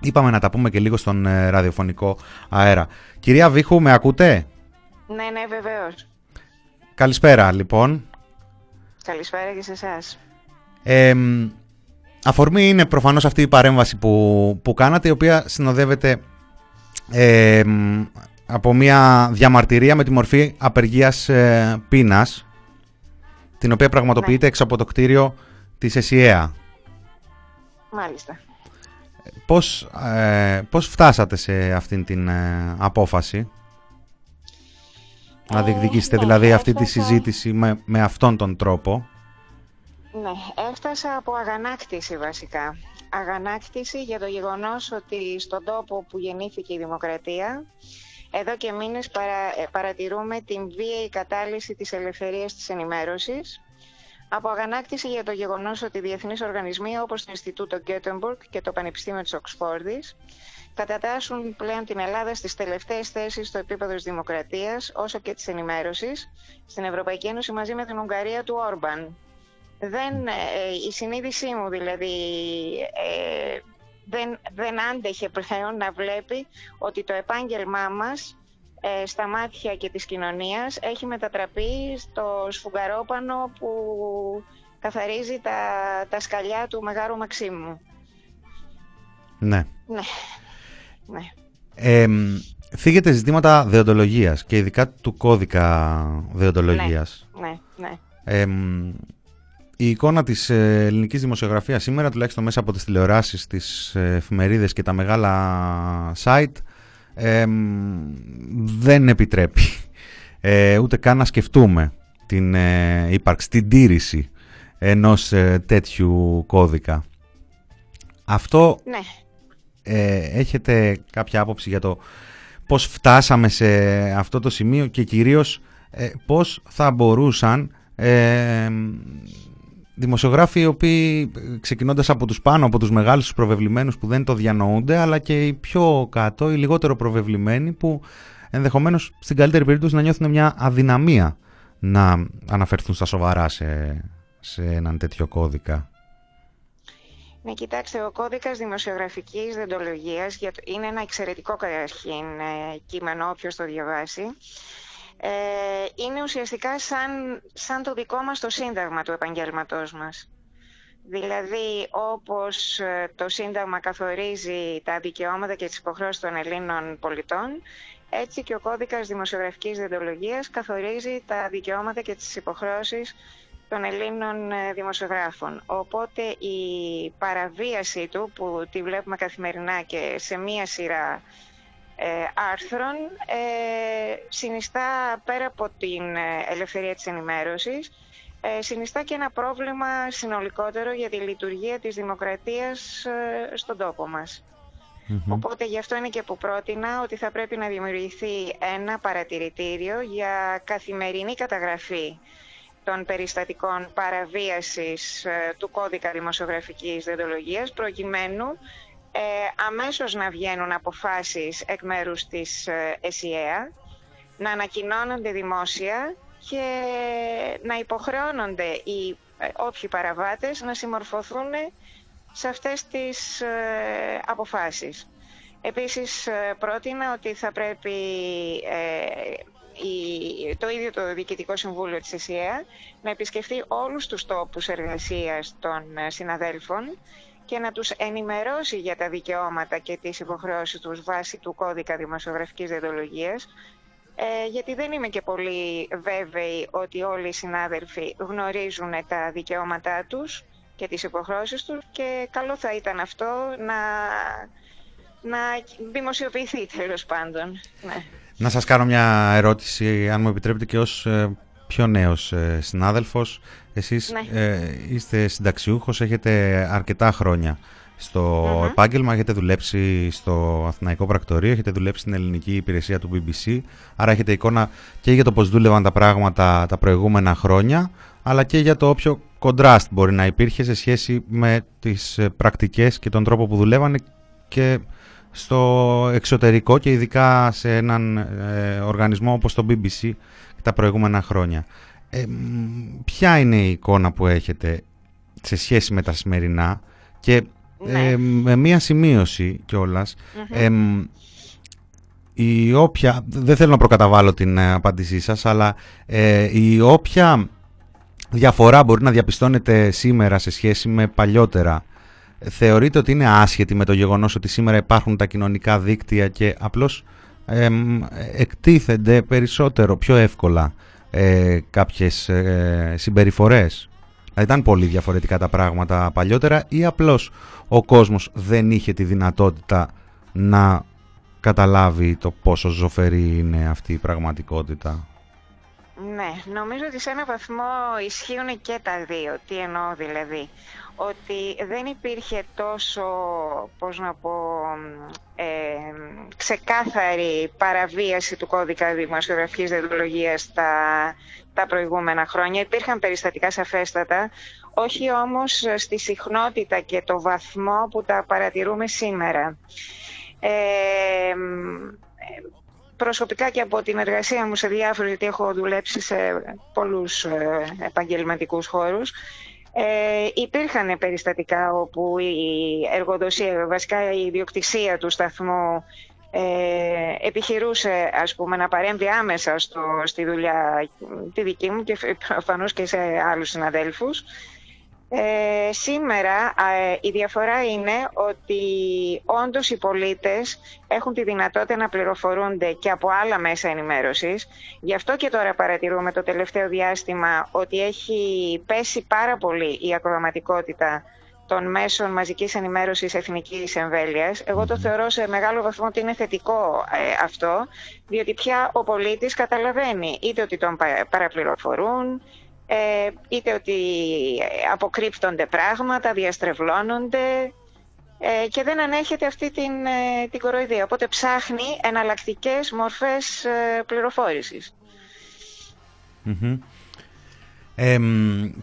Είπαμε να τα πούμε και λίγο στον ε, ραδιοφωνικό αέρα. Κυρία Βίχου, με ακούτε; Ναι, ναι, βεβαίως. Καλησπέρα, λοιπόν. Καλησπέρα και σε εσάς. Ε, αφορμή είναι προφανώς αυτή η παρέμβαση που, που κάνατε, η οποία συνοδεύεται ε, από μια διαμαρτυρία με τη μορφή απεργίας ε, πείνας, την οποία πραγματοποιείται ναι. έξω από το κτίριο της ΕΣΥΕΑ. Μάλιστα. Πώς, ε, πώς φτάσατε σε αυτήν την ε, απόφαση; Να διεκδικήσετε ναι, δηλαδή αυτή τη συζήτηση με, με αυτόν τον τρόπο. Ναι, έφτασα από αγανάκτηση βασικά. Αγανάκτηση για το γεγονός ότι στον τόπο που γεννήθηκε η δημοκρατία εδώ και μήνες παρα, παρατηρούμε την βίαιη κατάλυση της ελευθερίας της ενημέρωσης από αγανάκτηση για το γεγονός ότι διεθνείς οργανισμοί όπως το Ινστιτούτο Γκέτεμπουργκ και το Πανεπιστήμιο της Οξφόρδης κατατάσσουν πλέον την Ελλάδα στις τελευταίες θέσεις στο επίπεδο της δημοκρατίας όσο και της ενημέρωσης στην Ευρωπαϊκή Ένωση μαζί με την Ουγγαρία του Όρμπαν. Δεν, ε, η συνείδησή μου δηλαδή ε, δεν, δεν άντεχε πλέον να βλέπει ότι το επάγγελμά μας ε, στα μάτια και της κοινωνίας έχει μετατραπεί στο σφουγγαρόπανο που καθαρίζει τα, τα σκαλιά του Μεγάρου Μαξίμου. Ναι. Ναι. ναι. Ε, φύγετε ζητήματα δεοντολογίας και ειδικά του κώδικα δεοντολογίας. Ναι, ναι. Ε, η εικόνα της ε, ελληνικής δημοσιογραφίας σήμερα, τουλάχιστον μέσα από τις τηλεοράσεις, τις εφημερίδες και τα μεγάλα site, δεν επιτρέπει ε, ούτε καν να σκεφτούμε την ε, ύπαρξη, την τήρηση ενός ε, τέτοιου κώδικα. Αυτό ναι. έχετε κάποια άποψη για το πώς φτάσαμε σε αυτό το σημείο και κυρίως πώς θα μπορούσαν δημοσιογράφοι οι οποίοι ξεκινώντας από τους πάνω, από τους μεγάλους τους προβεβλημένους που δεν το διανοούνται, αλλά και οι πιο κάτω, οι λιγότερο προβεβλημένοι που ενδεχομένως στην καλύτερη περίπτωση να νιώθουν μια αδυναμία να αναφερθούν στα σοβαρά σε, σε έναν τέτοιο κώδικα. Ναι, κοιτάξτε, ο κώδικας δημοσιογραφικής δεντολογίας είναι ένα εξαιρετικό καταρχήν ε, κείμενο, όποιος το διαβάσει ε, είναι ουσιαστικά σαν, σαν το δικό μας το σύνταγμα του επαγγέλματός μας. Δηλαδή, όπως ε, το Σύνταγμα καθορίζει τα δικαιώματα και τις υποχρεώσεις των Ελλήνων πολιτών, έτσι και ο κώδικας δημοσιογραφικής διοντολογίας καθορίζει τα δικαιώματα και τις υποχρεώσεις των Ελλήνων ε, δημοσιογράφων. Οπότε η παραβίαση του, που τη βλέπουμε καθημερινά και σε μία σειρά ε, άρθρων, ε, συνιστά πέρα από την ελευθερία της ενημέρωσης, ε, συνιστά και ένα πρόβλημα συνολικότερο για τη λειτουργία της δημοκρατίας ε, στον τόπο μας. Οπότε γι' αυτό είναι και που πρότεινα ότι θα πρέπει να δημιουργηθεί ένα παρατηρητήριο για καθημερινή καταγραφή των περιστατικών παραβίασης ε, του κώδικα δημοσιογραφικής δεντολογίας προκειμένου ε, αμέσως να βγαίνουν αποφάσεις εκ μέρους της ΕΣΥΑ, να ανακοινώνονται δημόσια και να υποχρεώνονται οι ε, όποιοι παραβάτες να συμμορφωθούν σε αυτές τις ε, αποφάσεις. Επίσης ε, πρότεινα ότι θα πρέπει το ίδιο το Διοικητικό Συμβούλιο της ΕΣΥΑ να επισκεφτεί όλους τους τόπους εργασίας των συναδέλφων και να τους ενημερώσει για τα δικαιώματα και τις υποχρεώσεις τους βάσει του κώδικα δημοσιογραφικής διαδολογίας ε, γιατί δεν είμαι και πολύ βέβαιη ότι όλοι οι συνάδελφοι γνωρίζουν τα δικαιώματά τους και τις υποχρεώσεις τους και καλό θα ήταν αυτό να, να δημοσιοποιηθεί τέλος πάντων. Ναι. Να σας κάνω μια ερώτηση, αν μου επιτρέπετε και ως ε, πιο νέος ε, συνάδελφος. Εσείς ναι. ε, είστε συνταξιούχος, έχετε αρκετά χρόνια στο επάγγελμα, έχετε δουλέψει στο Αθηναϊκό Πρακτορείο, έχετε δουλέψει στην ελληνική υπηρεσία του BBC, άρα έχετε εικόνα και για το πώς δούλευαν τα πράγματα τα προηγούμενα χρόνια, αλλά και για το όποιο κοντράστ μπορεί να υπήρχε σε σχέση με τις ε, πρακτικές και τον τρόπο που δουλεύανε και στο εξωτερικό και ειδικά σε έναν ε, οργανισμό όπως το BBC τα προηγούμενα χρόνια. Ε, ποια είναι η εικόνα που έχετε σε σχέση με τα σημερινά και ναι. ε, με μία σημείωση η όποια, δεν θέλω να προκαταβάλω την ε, απάντησή σας, αλλά ε, η όποια διαφορά μπορεί να διαπιστώνεται σήμερα σε σχέση με παλιότερα, θεωρείτε ότι είναι άσχετη με το γεγονός ότι σήμερα υπάρχουν τα κοινωνικά δίκτυα και απλώς ε, εκτίθενται περισσότερο, πιο εύκολα ε, κάποιες ε, συμπεριφορές. Δηλαδή ήταν πολύ διαφορετικά τα πράγματα παλιότερα ή απλώς ο κόσμος δεν είχε τη δυνατότητα να καταλάβει το πόσο ζωφερή είναι αυτή η πραγματικότητα; Ναι, νομίζω ότι σε έναν βαθμό ισχύουν και τα δύο. Τι εννοώ δηλαδή; Ότι δεν υπήρχε τόσο, πώς να πω, ε, ξεκάθαρη παραβίαση του κώδικα δημοσιογραφικής διοντολογίας τα, τα προηγούμενα χρόνια. Υπήρχαν περιστατικά σαφέστατα, όχι όμως στη συχνότητα και το βαθμό που τα παρατηρούμε σήμερα. Ε, προσωπικά και από την εργασία μου σε διάφορους, γιατί έχω δουλέψει σε πολλούς ε, επαγγελματικούς χώρους, ε, υπήρχαν περιστατικά όπου η εργοδοσία, βασικά η ιδιοκτησία του σταθμού ε, επιχειρούσε ας πούμε να παρέμβει άμεσα στο, στη δουλειά τη δική μου και προφανώς και σε άλλους συναδέλφους ε, σήμερα ε, η διαφορά είναι ότι όντως οι πολίτες έχουν τη δυνατότητα να πληροφορούνται και από άλλα μέσα ενημέρωσης. Γι' αυτό και τώρα παρατηρούμε το τελευταίο διάστημα ότι έχει πέσει πάρα πολύ η ακροαματικότητα των μέσων μαζικής ενημέρωσης εθνικής εμβέλειας. Εγώ το θεωρώ σε μεγάλο βαθμό ότι είναι θετικό ε, αυτό, διότι πια ο πολίτης καταλαβαίνει είτε ότι τον παραπληροφορούν, ε, είτε ότι αποκρύπτονται πράγματα, διαστρεβλώνονται ε, και δεν ανέχεται αυτή την, ε, την κοροϊδία. Οπότε ψάχνει εναλλακτικές μορφές πληροφόρησης.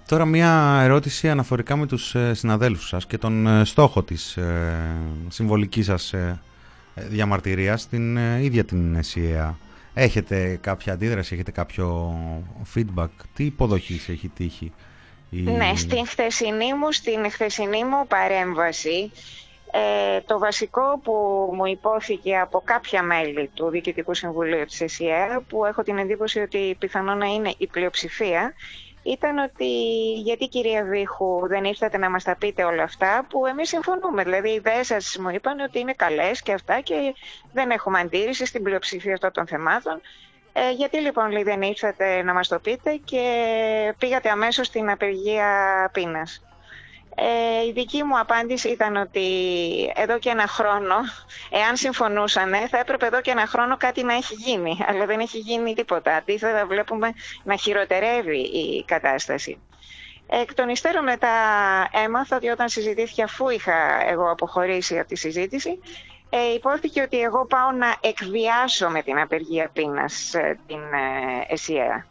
τώρα μια ερώτηση αναφορικά με τους συναδέλφους σας και τον στόχο της συμβολικής σας διαμαρτυρίας στην ίδια την ΣΥΕΑ. Έχετε κάποια αντίδραση, έχετε κάποιο feedback, τι υποδοχής έχει τύχει. Η... Ναι, στην χθεσινή μου, στην χθεσινή μου παρέμβαση ε, το βασικό που μου υπόθηκε από κάποια μέλη του Διοικητικού Συμβουλίου της ΕΣΥΑ που έχω την εντύπωση ότι πιθανό να είναι η πλειοψηφία ήταν ότι γιατί κυρία Βίχου δεν ήρθατε να μας τα πείτε όλα αυτά που εμείς συμφωνούμε. Δηλαδή οι ιδέες σας μου είπαν ότι είναι καλές και αυτά και δεν έχουμε αντίρρηση στην πλειοψηφία αυτών των θεμάτων. Ε, γιατί λοιπόν λέει, δεν ήρθατε να μας το πείτε και πήγατε αμέσως στην απεργία πείνας. Ε, η δική μου απάντηση ήταν ότι εδώ και ένα χρόνο, εάν συμφωνούσαν, θα έπρεπε εδώ και ένα χρόνο κάτι να έχει γίνει. Αλλά δεν έχει γίνει τίποτα. Αντίθετα, βλέπουμε να χειροτερεύει η κατάσταση. Εκ των υστέρων μετά έμαθα ότι όταν συζητήθηκε αφού είχα εγώ αποχωρήσει από τη συζήτηση, ε, υπόθηκε ότι εγώ πάω να εκβιάσω με την απεργία πείνας ε, την ε, ΕΣΥΑ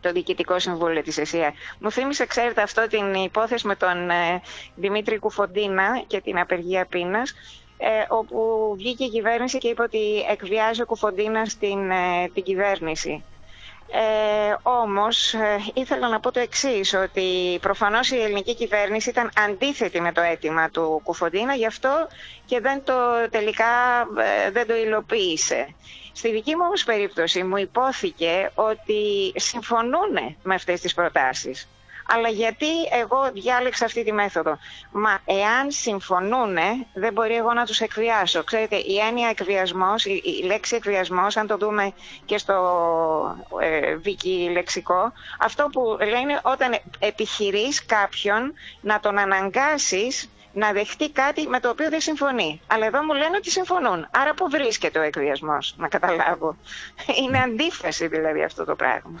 το Διοικητικό Συμβούλιο της ΕΣΥΑ. Μου θύμισε, ξέρετε, αυτό την υπόθεση με τον ε, Δημήτρη Κουφοντίνα και την απεργία πείνας, ε, όπου βγήκε η κυβέρνηση και είπε ότι εκβιάζει ο Κουφοντίνας την, ε, την κυβέρνηση. Ε, όμως ε, ήθελα να πω το εξής, ότι προφανώς η ελληνική κυβέρνηση ήταν αντίθετη με το αίτημα του Κουφοντίνα, γι' αυτό και δεν το, τελικά δεν το υλοποίησε. Στη δική μου όμως περίπτωση μου υπόθηκε ότι συμφωνούν με αυτές τις προτάσεις. Αλλά γιατί εγώ διάλεξα αυτή τη μέθοδο. Μα εάν συμφωνούν, δεν μπορεί εγώ να τους εκβιάσω. Ξέρετε, η έννοια εκβιασμός, η, λέξη εκβιασμός, αν το δούμε και στο ε, λεξικό, αυτό που λένε όταν επιχειρείς κάποιον να τον αναγκάσεις να δεχτεί κάτι με το οποίο δεν συμφωνεί. Αλλά εδώ μου λένε ότι συμφωνούν. Άρα πού βρίσκεται ο εκβιασμός, να καταλάβω. Είναι αντίφαση δηλαδή αυτό το πράγμα.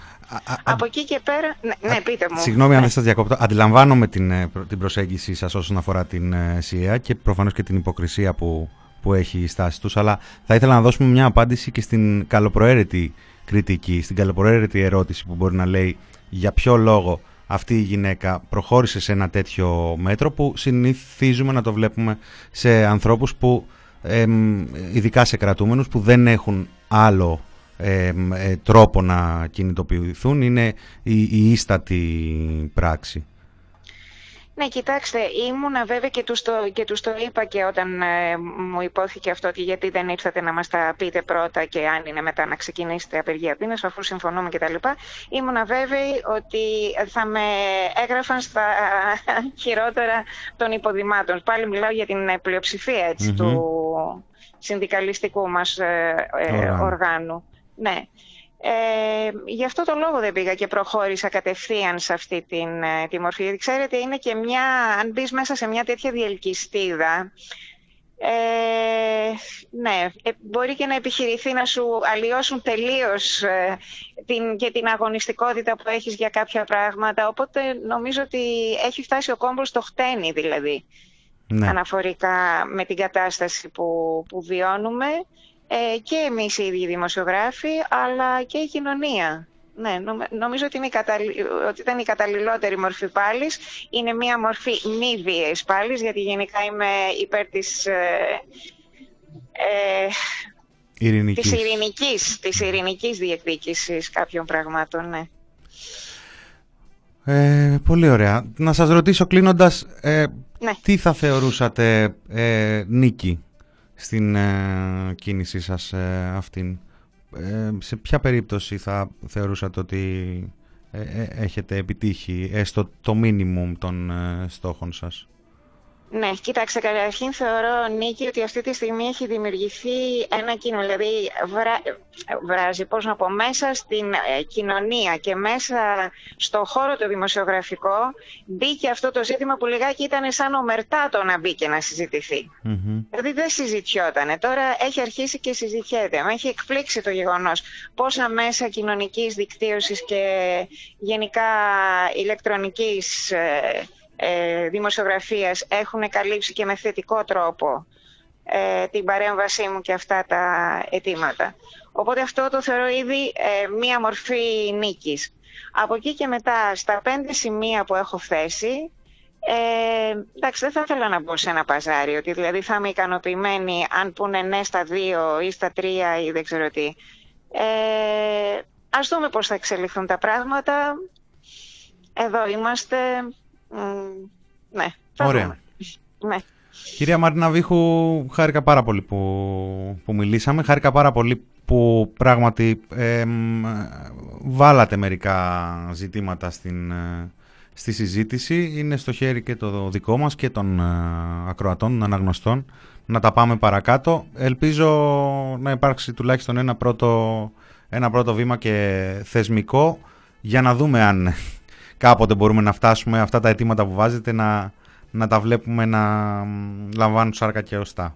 Από εκεί και πέρα. Ναι, ναι πείτε μου. Συγγνώμη αν ναι. δεν σας διακόπτω. Αντιλαμβάνομαι την, ε, την προσέγγιση σας όσον αφορά την ε, ΣΥΕΑ και προφανώς και την υποκρισία που, που έχει η στάση τους. Αλλά θα ήθελα να δώσουμε μια απάντηση και στην καλοπροαίρετη κριτική, στην καλοπροαίρετη ερώτηση που μπορεί να λέει για ποιο λόγο αυτή η γυναίκα προχώρησε σε ένα τέτοιο μέτρο που συνηθίζουμε να το βλέπουμε σε ανθρώπους που, ειδικά σε κρατούμενους, που δεν έχουν άλλο ε, τρόπο να κινητοποιηθούν. Είναι η, η ίστατη πράξη. Ναι, κοιτάξτε, ήμουνα βέβαια και τους το, και τους το είπα και όταν ε, μου υπόθηκε αυτό ότι γιατί δεν ήρθατε να μας τα πείτε πρώτα και αν είναι μετά να ξεκινήσετε απεργία πείνας αφού συμφωνούμε κτλ. Ήμουνα βέβαιη ότι θα με έγραφαν στα χειρότερα των υποδημάτων. Πάλι μιλάω για την πλειοψηφία του συνδικαλιστικού μας ε, ε, οργάνου. Ναι. Ε, γι' αυτό το λόγο δεν πήγα και προχώρησα κατευθείαν σε αυτή την, ε, τη μορφή. Γιατί ξέρετε, είναι και μια, αν μπεις μέσα σε μια τέτοια διελκυστίδα, ε, ναι, ε, μπορεί και να επιχειρηθεί να σου αλλοιώσουν τελείως ε, την, και την αγωνιστικότητα που έχεις για κάποια πράγματα. Οπότε νομίζω ότι έχει φτάσει ο κόμπος στο χτένι δηλαδή. Ναι. Αναφορικά με την κατάσταση που, που βιώνουμε ε, και εμείς οι ίδιοι δημοσιογράφοι, αλλά και η κοινωνία. Ναι, νομίζω ότι, είναι ότι ήταν η καταλληλότερη μορφή πάλης. Είναι μια μορφή μη βίαιης πάλης, γιατί γενικά είμαι υπέρ της, ε, ε, ειρηνικής. της, ειρηνικής, της ειρηνικής διεκδίκησης κάποιων πραγμάτων. Ναι. Ε, πολύ ωραία. Να σας ρωτήσω κλείνοντας, ε, ναι. τι θα θεωρούσατε ε, νίκη; Στην ε, κίνησή σας ε, αυτήν. Ε, σε ποια περίπτωση θα θεωρούσατε ότι έχετε επιτύχει έστω το μίνιμουμ των στόχων σας; Ναι, κοίταξε, καταρχήν θεωρώ, Νίκη, ότι αυτή τη στιγμή έχει δημιουργηθεί ένα κοινό, δηλαδή βρά, βράζει, πώς να πω, μέσα στην ε, κοινωνία και μέσα στο χώρο το δημοσιογραφικό μπήκε αυτό το ζήτημα που λιγάκι ήταν σαν ομερτάτο να μπει και να συζητηθεί. Δηλαδή δεν συζητιότανε. Τώρα έχει αρχίσει και συζητιέται. Με έχει εκπλήξει το γεγονός πόσα μέσα κοινωνικής δικτύωσης και γενικά ηλεκτρονικής ε, ε, δημοσιογραφίας έχουν καλύψει και με θετικό τρόπο ε, την παρέμβασή μου και αυτά τα αιτήματα. Οπότε αυτό το θεωρώ ήδη ε, μία μορφή νίκης. Από εκεί και μετά, στα πέντε σημεία που έχω θέσει, ε, εντάξει, δεν θα ήθελα να μπω σε ένα παζάρι, ότι δηλαδή θα είμαι ικανοποιημένη αν πούνε ναι στα δύο ή στα τρία ή δεν ξέρω τι. Ε, ας δούμε πώς θα εξελιχθούν τα πράγματα. Εδώ είμαστε, ναι. Ωραία. Ναι. Κυρία Μαρίνα Βίχου, χάρηκα πάρα πολύ που, που μιλήσαμε. Χάρηκα πάρα πολύ που πράγματι ε, βάλατε μερικά ζητήματα στην, ε, στη συζήτηση. Είναι στο χέρι και το δικό μας και των ε, ακροατών, των αναγνωστών να τα πάμε παρακάτω. Ελπίζω να υπάρξει τουλάχιστον ένα πρώτο, ένα πρώτο βήμα και θεσμικό για να δούμε αν κάποτε μπορούμε να φτάσουμε αυτά τα αιτήματα που βάζετε να, να τα βλέπουμε να λαμβάνουν σάρκα και οστά.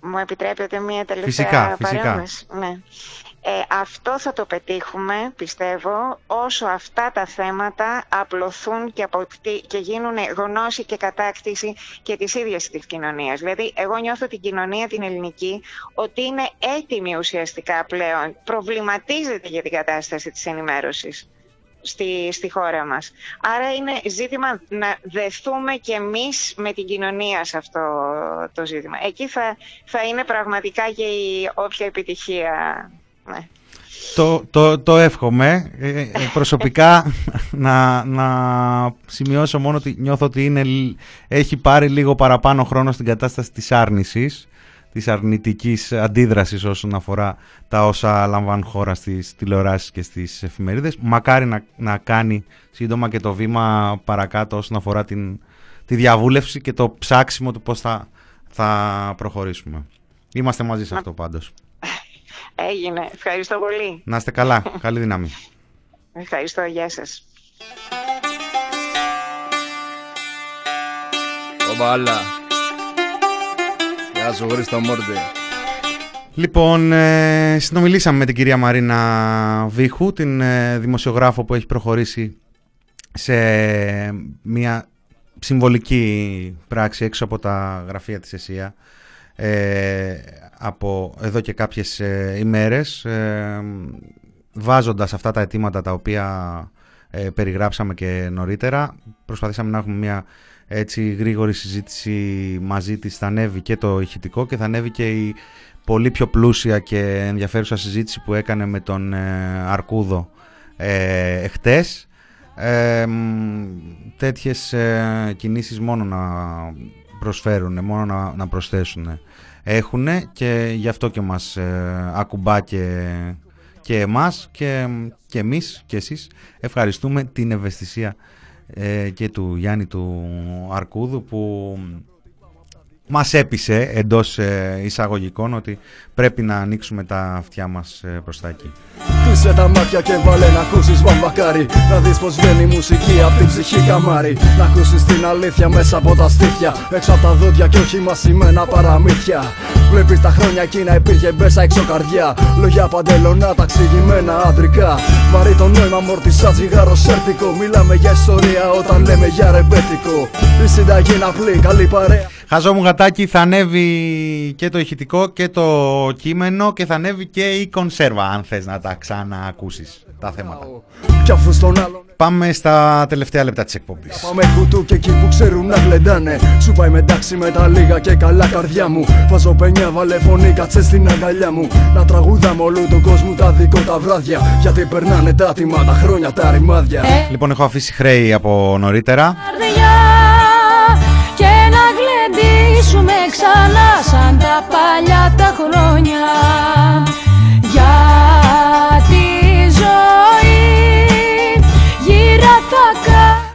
Μου επιτρέπετε μία τελευταία φυσικά, φυσικά. Ναι. Ε, αυτό θα το πετύχουμε, πιστεύω, όσο αυτά τα θέματα απλωθούν και, και γίνουν γνώση και κατάκτηση και της ίδιας της κοινωνίας. Δηλαδή, εγώ νιώθω την κοινωνία την ελληνική ότι είναι έτοιμη ουσιαστικά πλέον, προβληματίζεται για την κατάσταση της ενημέρωσης στη, στη χώρα μας. Άρα είναι ζήτημα να δεθούμε και εμείς με την κοινωνία σε αυτό το ζήτημα. Εκεί θα, θα είναι πραγματικά και η όποια επιτυχία ναι. Το, το, το εύχομαι. Ε, ε, προσωπικά να, να σημειώσω μόνο ότι νιώθω ότι είναι, έχει πάρει λίγο παραπάνω χρόνο στην κατάσταση της άρνησης, της αρνητικής αντίδρασης όσον αφορά τα όσα λαμβάνουν χώρα στις τηλεοράσεις και στις εφημερίδες. Μακάρι να, να κάνει σύντομα και το βήμα παρακάτω όσον αφορά την, τη διαβούλευση και το ψάξιμο του πώς θα, θα προχωρήσουμε. Είμαστε μαζί σε αυτό πάντως. Έγινε. Ευχαριστώ πολύ. Να είστε καλά. Καλή δύναμη. Ευχαριστώ. Γεια σας. Ομπάλα. Γεια σου Χρήστο Μόρτε. Λοιπόν, ε, συνομιλήσαμε με την κυρία Μαρίνα Βίχου, την ε, δημοσιογράφο που έχει προχωρήσει σε μια συμβολική πράξη έξω από τα γραφεία της ΕΣΥΑ ε, από εδώ και κάποιες ε, ημέρες ε, βάζοντας αυτά τα αιτήματα τα οποία ε, περιγράψαμε και νωρίτερα προσπαθήσαμε να έχουμε μια έτσι γρήγορη συζήτηση μαζί της θα ανέβει και το ηχητικό και θα ανέβει και η πολύ πιο πλούσια και ενδιαφέρουσα συζήτηση που έκανε με τον Αρκούδο ε, εχθές. Ε, τέτοιες κινήσεις μόνο να προσφέρουν, μόνο να, να προσθέσουν έχουν και γι' αυτό και μας ε, ακουμπά και, και εμάς και, και εμείς και εσείς. Ευχαριστούμε την ευαισθησία ε, και του Γιάννη του Αρκούδου που μας έπεισε εντός ε, εισαγωγικών ότι πρέπει να ανοίξουμε τα αυτιά μας ε, προς τα εκεί. Κλείσε τα μάτια και βάλε να ακούσεις βαμβακάρι. Να δεις πως βγαίνει η μουσική από την ψυχή καμάρι. Να ακούσεις την αλήθεια μέσα από τα στήθια. Έξω από τα δόντια και όχι μασημένα παραμύθια. Βλέπεις τα χρόνια εκείνα υπήρχε μπέσα έξω καρδιά. Λόγια παντελονά ταξιγημένα αντρικά Βαρύ το νόημα μορτισά τσιγάρο σέρτικο Μιλάμε για ιστορία όταν λέμε για ρεμπέτικο. Η συνταγή είναι απλή καλή παρέα. Χαζό μου γατάκι θα ανέβει και το ηχητικό και το κείμενο και θα ανέβει και η κονσέρβα αν θες να τα ξαναακούσεις τα θέματα. Πάμε στα τελευταία λεπτά της εκπομπής. Πάμε κουτού και εκεί που ξέρουν να γλεντάνε. Σου πάει μετάξι με τα λίγα και καλά καρδιά μου. Βάζω πενιά, βάλε φωνή, κάτσε στην αγκαλιά μου. Να τραγουδάμε όλου τον κόσμο τα δικό τα βράδια. Γιατί περνάνε τα άτιμα, τα χρόνια, τα ρημάδια. Ε. Λοιπόν έχω αφήσει χρέη από νωρίτερα. Και να γλεντήσουμε ξανά σαν τα παλιά τα χρόνια. Για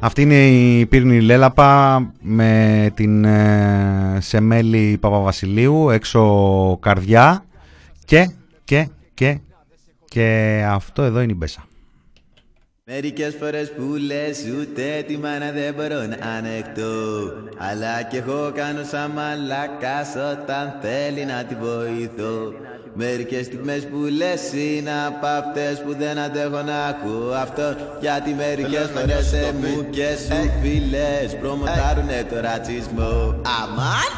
Αυτή είναι η Πύρνη Λέλαπα με την ε, Σεμέλη Παπαβασιλείου έξω καρδιά και και και και αυτό εδώ είναι η Μπέσα. Μερικές φορές που λες ούτε τη μάνα δεν μπορώ να ανεχτώ. Αλλά κι εγώ κάνω σαν μαλάκας όταν θέλει να τη βοηθώ. Μερικές στιγμές που λες είναι από αυτές που δεν αντέχω να ακούω αυτό. Γιατί μερικές φορές σε μου και σου φίλες προμοτάρουνε το ρατσισμό. Αμάν!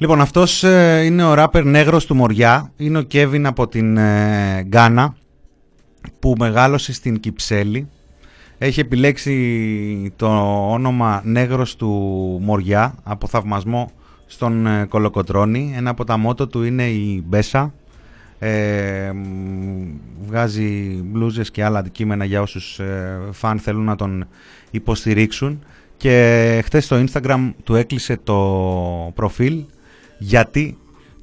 Λοιπόν, αυτός ε, είναι ο ράπερ νέγρος του Μοριά, είναι ο Κέβιν από την ε, Γκάνα που μεγάλωσε στην Κυψέλη. Έχει επιλέξει το όνομα Νέγρος του Μοριά από θαυμασμό στον ε, Κολοκοτρώνη. Ένα από τα μότο του είναι η Μπέσα. Ε, βγάζει μπλούζες και άλλα αντικείμενα για όσους ε, φαν θέλουν να τον υποστηρίξουν. Και χτες στο Instagram του έκλεισε το προφίλ γιατί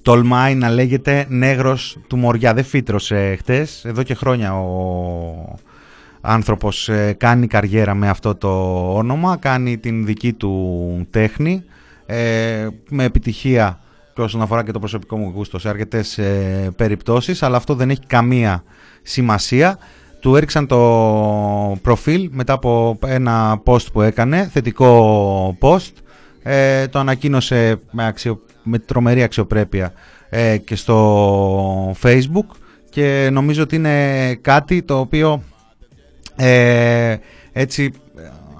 τολμάει να λέγεται νέγρος του Μοριά. Δεν φύτρωσε χτες, εδώ και χρόνια ο άνθρωπος ε, κάνει καριέρα με αυτό το όνομα, κάνει την δική του τέχνη ε, με επιτυχία και όσον αφορά και το προσωπικό μου γούστο σε αρκετές ε, περιπτώσεις, αλλά αυτό δεν έχει καμία σημασία. Του έριξαν το προφίλ μετά από ένα post που έκανε, θετικό post, ε, το ανακοίνωσε με, αξιο, με τρομερή αξιοπρέπεια ε, και στο facebook και νομίζω ότι είναι κάτι το οποίο ε, έτσι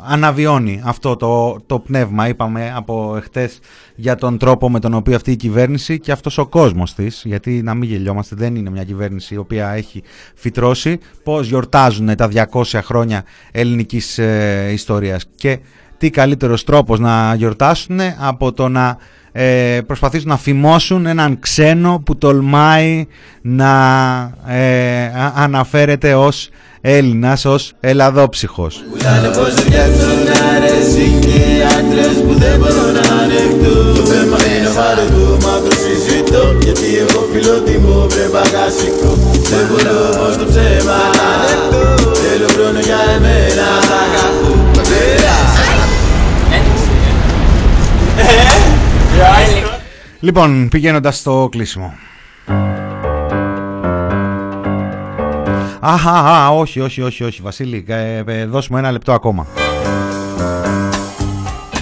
αναβιώνει αυτό το, το πνεύμα, είπαμε από εχθές για τον τρόπο με τον οποίο αυτή η κυβέρνηση και αυτός ο κόσμος της, γιατί να μην γελιόμαστε δεν είναι μια κυβέρνηση η οποία έχει φυτρώσει, πώς γιορτάζουν τα 200 χρόνια ελληνικής ε, ιστορίας. Και τι καλύτερος τρόπος να γιορτάσουν από το να ε, προσπαθήσουν να φημώσουν έναν ξένο που τολμάει να ε, αναφέρεται ως Έλληνας, ως Ελλαδόψυχος. Πουλάνε πως φτιάξουν αρέσει και οι άντρες που δεν μπορώ να ανεχτώ Το θέμα είναι βαρετό, μαύρο συζητώ Γιατί εγώ φιλότιμο βρε μπαγάσικο Δεν μπορώ πως το ψέμα να ανεχτώ Θέλω χρόνο για εμένα Λοιπόν, πηγαίνοντας στο κλείσιμο. Αχα, όχι, όχι, όχι, όχι, Βασίλη, ε, ε, δώσ' μου ένα λεπτό ακόμα.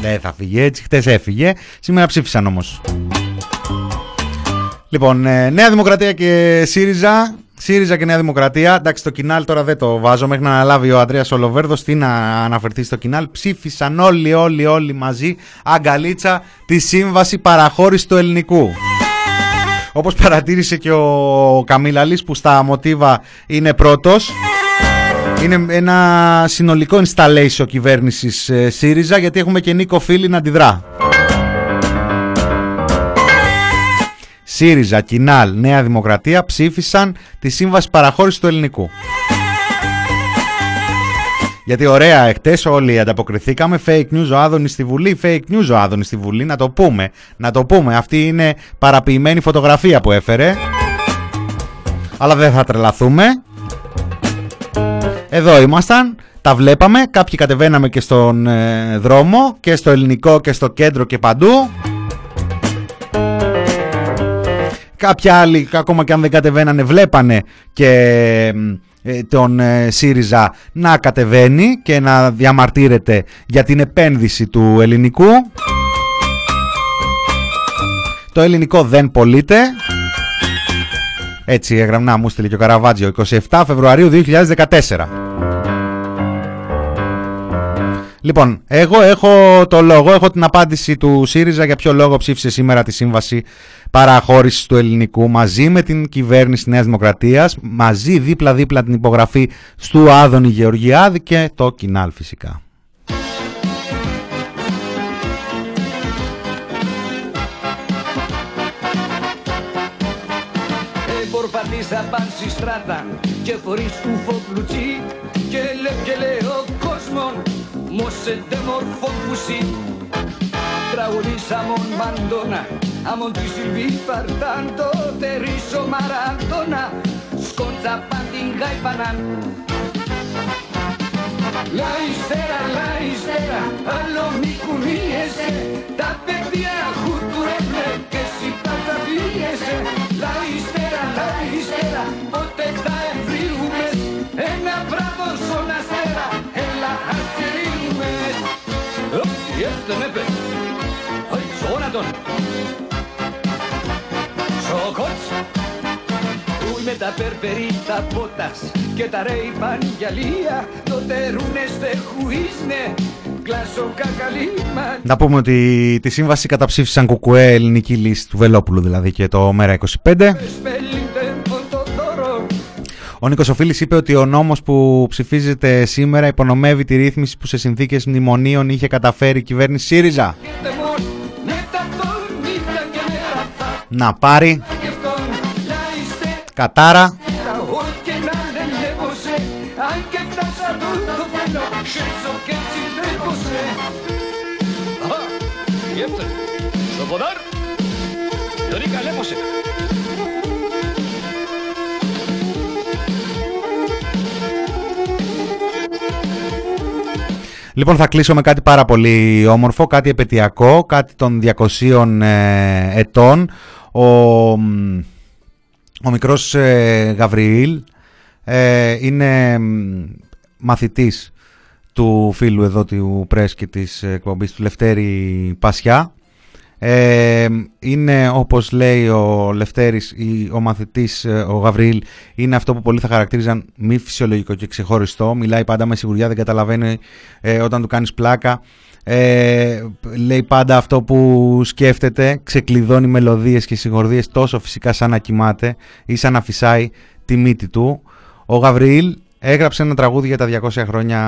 Δεν θα φύγει έτσι, χτες έφυγε, σήμερα ψήφισαν όμως. Λοιπόν, ε, Νέα Δημοκρατία και ΣΥΡΙΖΑ ΣΥΡΙΖΑ και Νέα Δημοκρατία. Εντάξει, το κοινάλ τώρα δεν το βάζω μέχρι να αναλάβει ο Αντρέα Ολοβέρδος. Τι να αναφερθεί στο κοινάλ. Ψήφισαν όλοι, όλοι, όλοι μαζί αγκαλίτσα τη σύμβαση παραχώρηση του ελληνικού. Όπως παρατήρησε και ο Καμίλαλης που στα μοτίβα είναι πρώτος. Είναι ένα συνολικό installation κυβέρνησης ε, ΣΥΡΙΖΑ γιατί έχουμε και Νίκο Φίλη να αντιδρά. ΣΥΡΙΖΑ, Κινάλ, Νέα Δημοκρατία ψήφισαν τη σύμβαση παραχώρησης του ελληνικού. Γιατί ωραία, εχθές όλοι ανταποκριθήκαμε. Fake news ο Άδωνης στη Βουλή. Fake news ο Άδωνης στη Βουλή. Να το πούμε. Να το πούμε. Αυτή είναι παραποιημένη φωτογραφία που έφερε. Αλλά δεν θα τρελαθούμε. Εδώ ήμασταν. Τα βλέπαμε. Κάποιοι κατεβαίναμε και στον ε, δρόμο και στο ελληνικό και στο κέντρο και παντού. Κάποιοι άλλοι, ακόμα και αν δεν κατεβαίνανε, βλέπανε και ε, τον ε, ΣΥΡΙΖΑ να κατεβαίνει και να διαμαρτύρεται για την επένδυση του ελληνικού. Το ελληνικό δεν πωλείται. Έτσι έγραμνα μου στείλει και ο Καραβάτζιο 27 Φεβρουαρίου 2014. Λοιπόν, εγώ έχω το λόγο, έχω την απάντηση του ΣΥΡΙΖΑ για ποιο λόγο ψήφισε σήμερα τη σύμβαση παραχώρησης του ελληνικού μαζί με την κυβέρνηση Νέας Δημοκρατίας, μαζί δίπλα-δίπλα την υπογραφή του Άδωνη Γεωργιάδη και το Κινάλ φυσικά. Εμπορπατήσα παν στη στράτα και χωρίς κουφό πλουτσί μόσε μορφό Τραγουδήσαμον Μαντώνα Αμον τη Σιλβί Φαρτάντο Τερίσο Μαραντώνα Σκόντσα πάντιν γάιπαναν Λαϊστέρα, λαϊστέρα, άλλο μη κουνίεσαι. Τα παιδιά χουτουρέπλε και εσύ Este με τον Σοκότς με τα περπερί τα πότας και τα ρέιπαν γυαλία το τερούνεστε χουίσνε κλάσο κακαλίμα Να πούμε ότι τη σύμβαση καταψήφισαν κουκουέ ελληνική λύση του Βελόπουλου δηλαδή και το ΜΕΡΑ 25 ο Νίκος Οφίλης είπε ότι ο νόμος που ψηφίζεται σήμερα υπονομεύει τη ρύθμιση που σε συνθήκες μνημονίων είχε καταφέρει η κυβέρνηση ΣΥΡΙΖΑ. να πάρει. Κατάρα Λοιπόν, θα κλείσω με κάτι πάρα πολύ όμορφο, κάτι επαιτειακό, κάτι των 200 ε, ετών. Ο, ο μικρός ε, Γαβριήλ ε, είναι μαθητής του φίλου εδώ του Πρέσκη της εκπομπής του Λευτέρη Πασιά ε, είναι όπως λέει ο Λευτέρης, ή ο μαθητής, ε, ο Γαβριήλ, είναι αυτό που πολλοί θα χαρακτήριζαν μη φυσιολογικό και ξεχωριστό. Μιλάει πάντα με σιγουριά, δεν καταλαβαίνει ε, όταν του κάνεις πλάκα. Ε, λέει πάντα αυτό που σκέφτεται, ξεκλειδώνει μελωδίες και συγχορδίες τόσο φυσικά σαν να κοιμάται ή σαν να φυσάει τη μύτη του. Ο Γαβριήλ έγραψε ένα τραγούδι για τα 200 χρόνια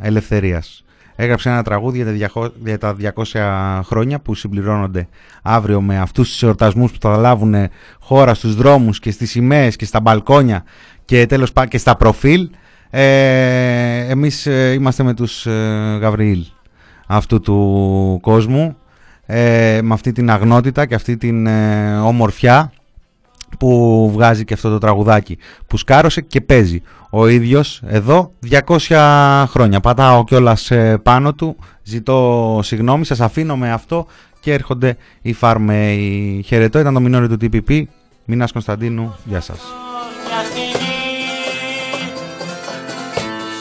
ελευθερίας έγραψε ένα τραγούδι για τα 200 χρόνια που συμπληρώνονται αύριο με αυτούς τους εορτασμούς που θα λάβουν χώρα στους δρόμους και στις σημαίες και στα μπαλκόνια και τέλος πάντων και στα προφίλ. Ε, εμείς ε, είμαστε με τους ε, Γαβριήλ αυτού του κόσμου ε, με αυτή την αγνότητα και αυτή την ε, ομορφιά που βγάζει και αυτό το τραγουδάκι που σκάρωσε και παίζει ο ίδιος εδώ 200 χρόνια. Πατάω κιόλας ε, πάνω του, ζητώ συγγνώμη, σας αφήνω με αυτό και έρχονται οι Φάρμεοι. Χαιρετώ, ήταν το μινόριο του TPP. Μινάς Κωνσταντίνου, γεια σας.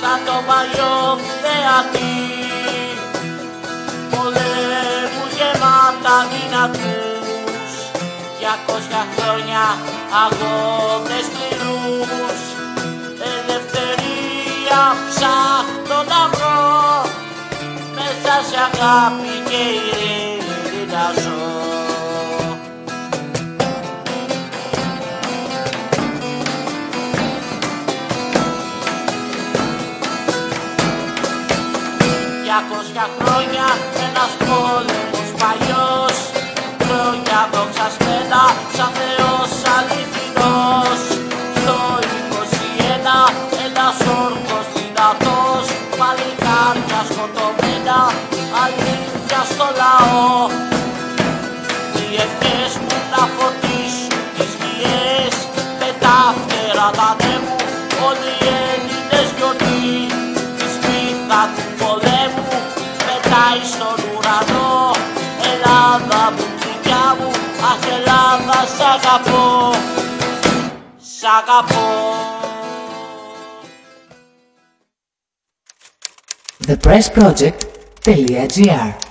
Σαν το παλιό θεατή Διακόσια χρόνια αγώνες σκληρούς ψάχνω να βρω μέσα σε αγάπη και ειρήνη να ζω. Διακόσια χρόνια ένας πόλεμος thepressproject.gr